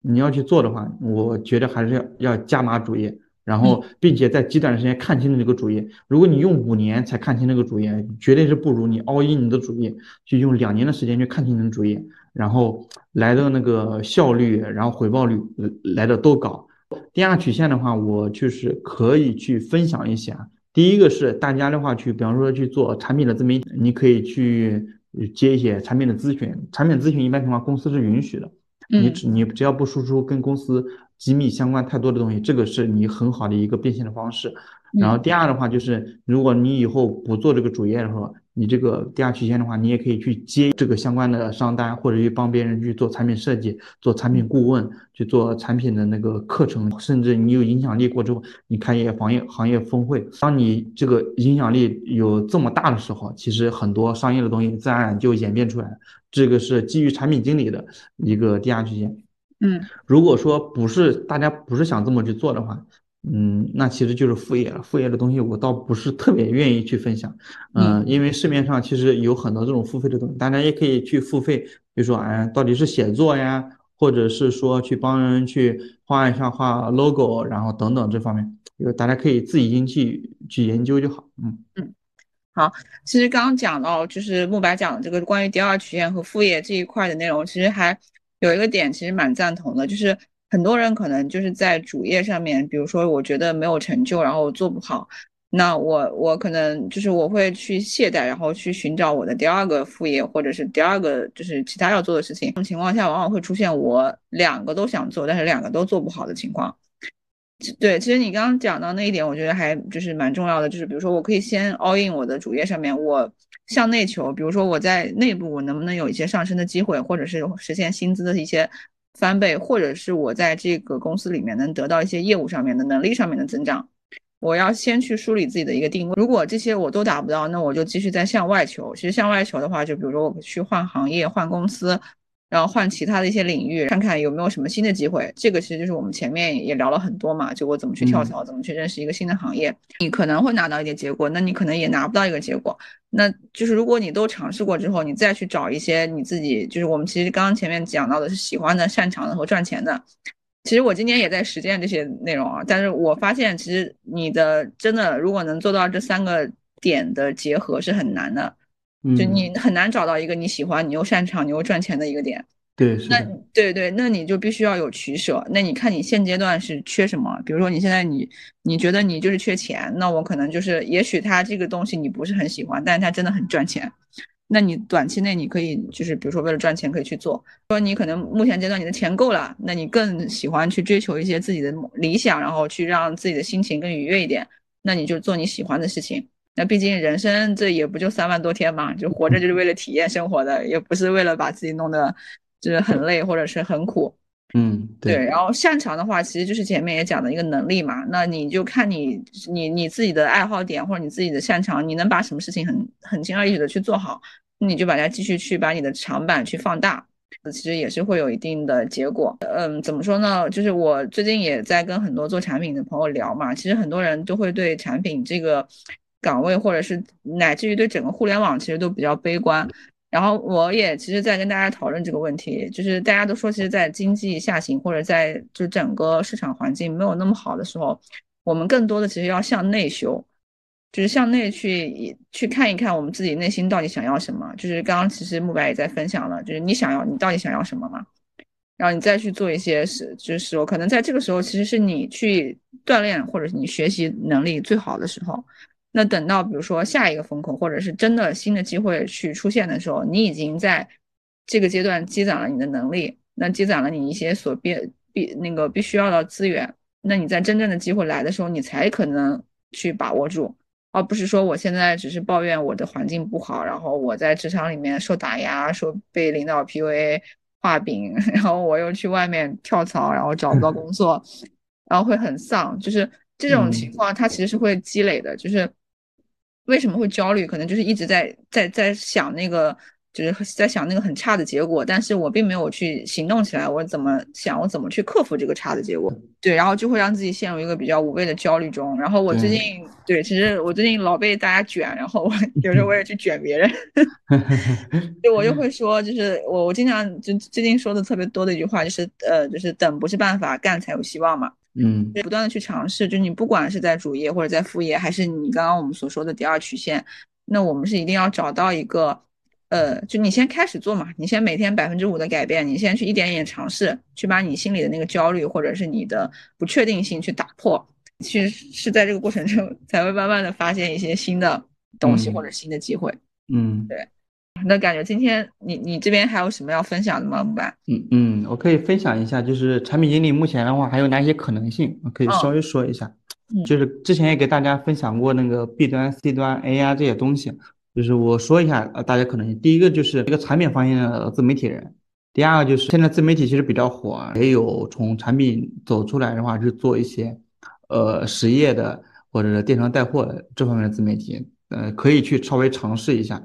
B: 你要去做的话，我觉得还是要要加码主业，然后并且在极短的时间看清这个主业。如果你用五年才看清这个主业，绝对是不如你 all in 你的主业，去用两年的时间去看清你的主业，然后来的那个效率，然后回报率来的都高。第二曲线的话，我就是可以去分享一下。第一个是大家的话去，比方说去做产品的自媒体，你可以去接一些产品的咨询。产品咨询一般情况公司是允许的，你只你只要不输出跟公司机密相关太多的东西，这个是你很好的一个变现的方式。然后第二的话就是，如果你以后不做这个主业的时候，你这个第二曲线的话，你也可以去接这个相关的商单，或者去帮别人去做产品设计、做产品顾问、去做产品的那个课程，甚至你有影响力过之后，你开一些行业行业峰会。当你这个影响力有这么大的时候，其实很多商业的东西自然而然就演变出来了。这个是基于产品经理的一个第二曲线。
A: 嗯，
B: 如果说不是大家不是想这么去做的话。嗯，那其实就是副业了。副业的东西我倒不是特别愿意去分享，嗯，因为市面上其实有很多这种付费的东西，大家也可以去付费，比如说，哎，到底是写作呀，或者是说去帮人去画一下画 logo，然后等等这方面，就大家可以自己进去去研究就好。
A: 嗯嗯，好，其实刚刚讲到就是慕白讲的这个关于第二曲线和副业这一块的内容，其实还有一个点，其实蛮赞同的，就是。很多人可能就是在主业上面，比如说我觉得没有成就，然后我做不好，那我我可能就是我会去懈怠，然后去寻找我的第二个副业，或者是第二个就是其他要做的事情。这种情况下，往往会出现我两个都想做，但是两个都做不好的情况。对，其实你刚刚讲到那一点，我觉得还就是蛮重要的，就是比如说我可以先 all in 我的主业上面，我向内求，比如说我在内部我能不能有一些上升的机会，或者是实现薪资的一些。翻倍，或者是我在这个公司里面能得到一些业务上面的能力上面的增长，我要先去梳理自己的一个定位。如果这些我都达不到，那我就继续再向外求。其实向外求的话，就比如说我去换行业、换公司。然后换其他的一些领域，看看有没有什么新的机会。这个其实就是我们前面也聊了很多嘛，就我怎么去跳槽，怎么去认识一个新的行业。你可能会拿到一点结果，那你可能也拿不到一个结果。那就是如果你都尝试过之后，你再去找一些你自己，就是我们其实刚刚前面讲到的是喜欢的、擅长的和赚钱的。其实我今年也在实践这些内容啊，但是我发现其实你的真的如果能做到这三个点的结合是很难的。就你很难找到一个你喜欢、你又擅长、你又赚钱的一个点。
B: 对，
A: 那对对，那你就必须要有取舍。那你看你现阶段是缺什么？比如说你现在你你觉得你就是缺钱，那我可能就是，也许他这个东西你不是很喜欢，但是他真的很赚钱。那你短期内你可以就是，比如说为了赚钱可以去做。说你可能目前阶段你的钱够了，那你更喜欢去追求一些自己的理想，然后去让自己的心情更愉悦一点，那你就做你喜欢的事情。那毕竟人生这也不就三万多天嘛，就活着就是为了体验生活的，也不是为了把自己弄得就是很累或者是很苦。
B: 嗯，对。
A: 然后擅长的话，其实就是前面也讲的一个能力嘛。那你就看你你你自己的爱好点或者你自己的擅长，你能把什么事情很很轻而易举的去做好，你就把它继续去把你的长板去放大，其实也是会有一定的结果。嗯，怎么说呢？就是我最近也在跟很多做产品的朋友聊嘛，其实很多人都会对产品这个。岗位，或者是乃至于对整个互联网，其实都比较悲观。然后我也其实，在跟大家讨论这个问题，就是大家都说，其实，在经济下行或者在就整个市场环境没有那么好的时候，我们更多的其实要向内修，就是向内去去看一看我们自己内心到底想要什么。就是刚刚其实慕白也在分享了，就是你想要你到底想要什么嘛？然后你再去做一些事，就是说可能在这个时候，其实是你去锻炼或者是你学习能力最好的时候。那等到比如说下一个风口，或者是真的新的机会去出现的时候，你已经在这个阶段积攒了你的能力，那积攒了你一些所必必那个必须要的资源，那你在真正的机会来的时候，你才可能去把握住，而不是说我现在只是抱怨我的环境不好，然后我在职场里面受打压，说被领导 PUA 画饼，然后我又去外面跳槽，然后找不到工作，然后会很丧，就是这种情况它其实是会积累的，就是。为什么会焦虑？可能就是一直在在在想那个就是在想那个很差的结果，但是我并没有去行动起来，我怎么想，我怎么去克服这个差的结果？对，然后就会让自己陷入一个比较无谓的焦虑中。然后我最近，对，其实我最近老被大家卷，然后我有时候我也去卷别人，就我就会说，就是我我经常就最近说的特别多的一句话，就是呃，就是等不是办法，干才有希望嘛。
B: 嗯，
A: 不断的去尝试，就你不管是在主业或者在副业，还是你刚刚我们所说的第二曲线，那我们是一定要找到一个。呃，就你先开始做嘛，你先每天百分之五的改变，你先去一点一点尝试，去把你心里的那个焦虑或者是你的不确定性去打破。其实是在这个过程中 才会慢慢的发现一些新的东西或者新的机会。
B: 嗯，
A: 对。那感觉今天你你这边还有什么要分享的吗？木板？
B: 嗯嗯，我可以分享一下，就是产品经理目前的话还有哪些可能性？我可以稍微说一下。就是之前也给大家分享过那个 B 端、C 端、AI 这些东西。就是我说一下，呃，大家可能第一个就是一个产品方向的自媒体人，第二个就是现在自媒体其实比较火，也有从产品走出来的话，是做一些，呃，实业的或者是电商带货的这方面的自媒体，呃，可以去稍微尝试一下，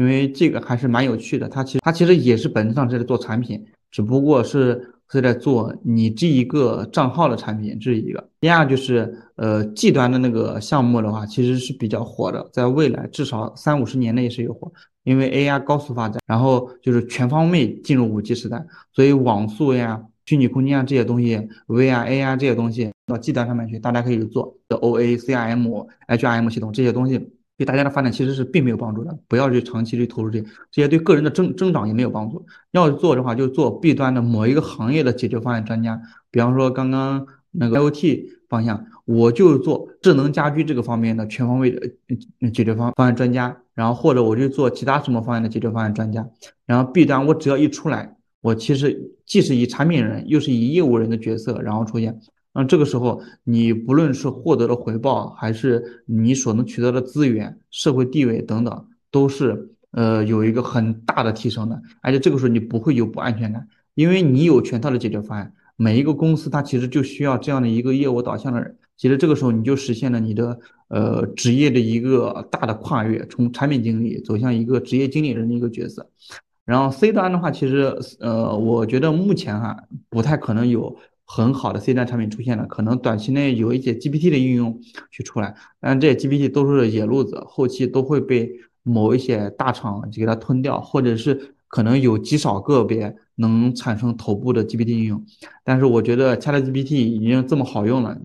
B: 因为这个还是蛮有趣的。它其实它其实也是本质上是在做产品，只不过是。是在做你这一个账号的产品，这是一个。第二就是，呃，G 端的那个项目的话，其实是比较火的，在未来至少三五十年内是有火，因为 AI 高速发展，然后就是全方位进入五 G 时代，所以网速呀、虚拟空间啊这些东西，VR、AI 这些东西到 G 端上面去，大家可以做的 OA、CRM、HRM 系统这些东西。对大家的发展其实是并没有帮助的，不要去长期去投入这些，这些对个人的增增长也没有帮助。要做的话，就做 B 端的某一个行业的解决方案专家，比方说刚刚那个 IoT 方向，我就做智能家居这个方面的全方位的解决方方案专家，然后或者我就做其他什么方案的解决方案专家。然后 B 端我只要一出来，我其实既是以产品人，又是以业务人的角色，然后出现。那这个时候，你不论是获得的回报，还是你所能取得的资源、社会地位等等，都是呃有一个很大的提升的。而且这个时候你不会有不安全感，因为你有全套的解决方案。每一个公司它其实就需要这样的一个业务导向的人。其实这个时候你就实现了你的呃职业的一个大的跨越，从产品经理走向一个职业经理人的一个角色。然后 C 端的话，其实呃我觉得目前哈不太可能有。很好的 C 端产品出现了，可能短期内有一些 GPT 的应用去出来，但这些 GPT 都是野路子，后期都会被某一些大厂给它吞掉，或者是可能有极少个别能产生头部的 GPT 应用。但是我觉得 ChatGPT 已经这么好用了，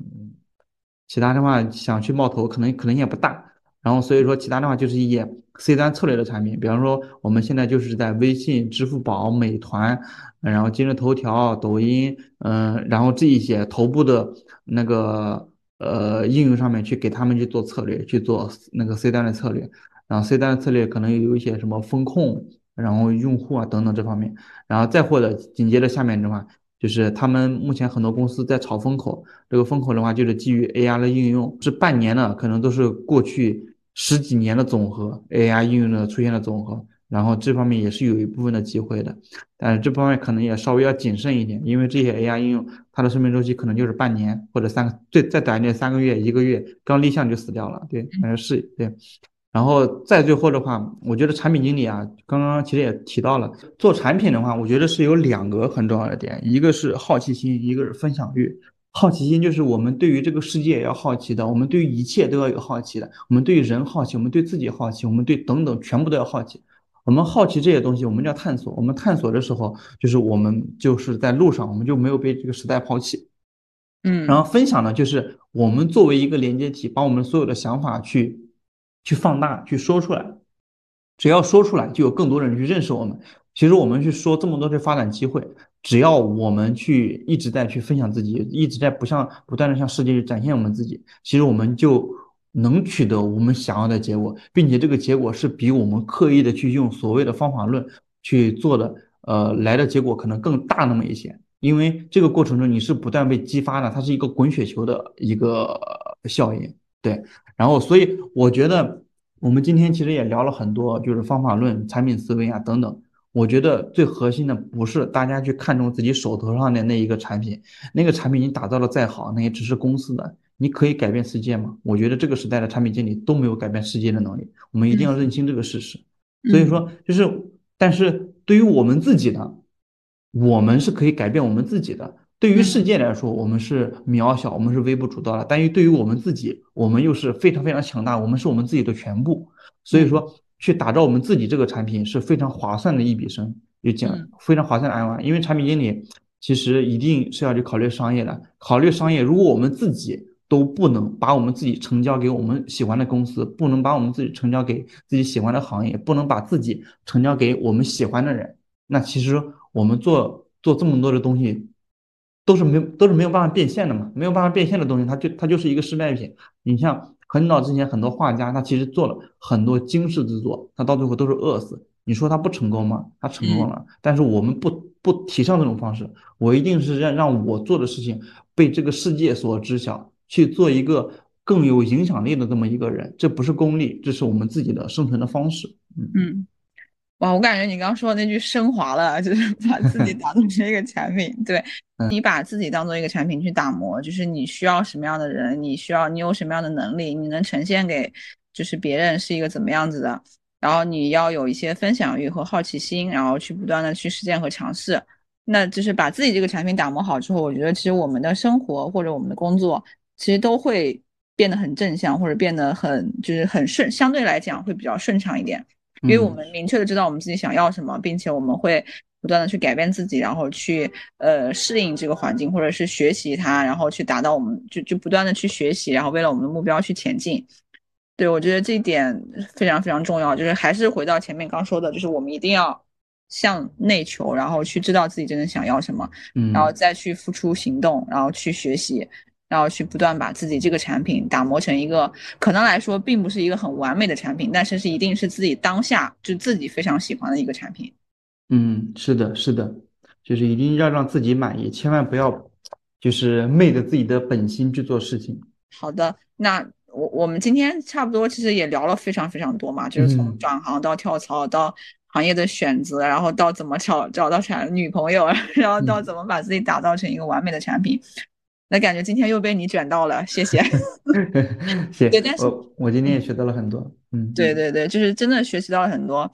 B: 其他的话想去冒头可能可能性也不大。然后所以说其他的话就是一些 C 端策略的产品，比方说我们现在就是在微信、支付宝、美团。然后今日头条、抖音，嗯，然后这一些头部的那个呃应用上面去给他们去做策略，去做那个 C 端的策略，然后 C 端的策略可能有一些什么风控，然后用户啊等等这方面，然后再或者紧接着下面的话，就是他们目前很多公司在炒风口，这个风口的话就是基于 AI 的应用，是半年的，可能都是过去十几年的总和，AI 应用的出现的总和。然后这方面也是有一部分的机会的，但是这方面可能也稍微要谨慎一点，因为这些 AI 应用它的生命周期可能就是半年或者三个最再短一点三个月一个月，刚立项就死掉了。对，反正是对。然后再最后的话，我觉得产品经理啊，刚刚其实也提到了，做产品的话，我觉得是有两个很重要的点，一个是好奇心，一个是分享欲。好奇心就是我们对于这个世界也要好奇的，我们对于一切都要有好奇的，我们对于人好奇，我们对自己好奇，我们对等等全部都要好奇。我们好奇这些东西，我们叫探索。我们探索的时候，就是我们就是在路上，我们就没有被这个时代抛弃。
A: 嗯，
B: 然后分享呢，就是我们作为一个连接体，把我们所有的想法去去放大，去说出来。只要说出来，就有更多人去认识我们。其实我们去说这么多的发展机会，只要我们去一直在去分享自己，一直在不向不断的向世界去展现我们自己，其实我们就。能取得我们想要的结果，并且这个结果是比我们刻意的去用所谓的方法论去做的，呃，来的结果可能更大那么一些。因为这个过程中你是不断被激发的，它是一个滚雪球的一个效应。对，然后所以我觉得我们今天其实也聊了很多，就是方法论、产品思维啊等等。我觉得最核心的不是大家去看重自己手头上的那一个产品，那个产品你打造的再好，那也只是公司的。你可以改变世界吗？我觉得这个时代的产品经理都没有改变世界的能力。我们一定要认清这个事实。所以说，就是但是对于我们自己呢，我们是可以改变我们自己的。对于世界来说，我们是渺小，我们是微不足道的。但于对于我们自己，我们又是非常非常强大，我们是我们自己的全部。所以说，去打造我们自己这个产品是非常划算的一笔生，就讲非常划算的案例。因为产品经理其实一定是要去考虑商业的，考虑商业。如果我们自己都不能把我们自己成交给我们喜欢的公司，不能把我们自己成交给自己喜欢的行业，不能把自己成交给我们喜欢的人，那其实我们做做这么多的东西，都是没都是没有办法变现的嘛，没有办法变现的东西，它就它就是一个失败品。你像很早之前很多画家，他其实做了很多惊世之作，他到最后都是饿死。你说他不成功吗？他成功了，但是我们不不提倡这种方式，我一定是让让我做的事情被这个世界所知晓。去做一个更有影响力的这么一个人，这不是功利，这是我们自己的生存的方式。
A: 嗯嗯，哇，我感觉你刚刚说的那句升华了，就是把 自己打造成一个产品。对你把自己当做一个产品去打磨，就是你需要什么样的人，你需要你有什么样的能力，你能呈现给就是别人是一个怎么样子的，然后你要有一些分享欲和好奇心，然后去不断的去实践和尝试。那就是把自己这个产品打磨好之后，我觉得其实我们的生活或者我们的工作。其实都会变得很正向，或者变得很就是很顺，相对来讲会比较顺畅一点，因为我们明确的知道我们自己想要什么，并且我们会不断的去改变自己，然后去呃适应这个环境，或者是学习它，然后去达到我们就就不断的去学习，然后为了我们的目标去前进。对我觉得这一点非常非常重要，就是还是回到前面刚说的，就是我们一定要向内求，然后去知道自己真正想要什么，然后再去付出行动，然后去学习。然后去不断把自己这个产品打磨成一个可能来说并不是一个很完美的产品，但是是一定是自己当下就自己非常喜欢的一个产品。
B: 嗯，是的，是的，就是一定要让自己满意，千万不要就是昧着自己的本心去做事情。
A: 好的，那我我们今天差不多其实也聊了非常非常多嘛，就是从转行到跳槽到行业的选择，然后到怎么找找到产女朋友，然后到怎么把自己打造成一个完美的产品。那感觉今天又被你卷到了，谢谢。
B: 谢谢。我我今天也学到了很多。嗯，
A: 对对对，就是真的学习到了很多。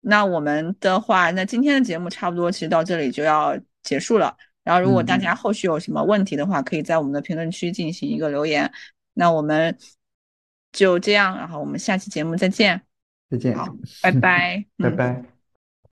A: 那我们的话，那今天的节目差不多，其实到这里就要结束了。然后，如果大家后续有什么问题的话，可以在我们的评论区进行一个留言。那我们就这样，然后我们下期节目再见。
B: 再见。
A: 好，拜拜。
B: 拜拜。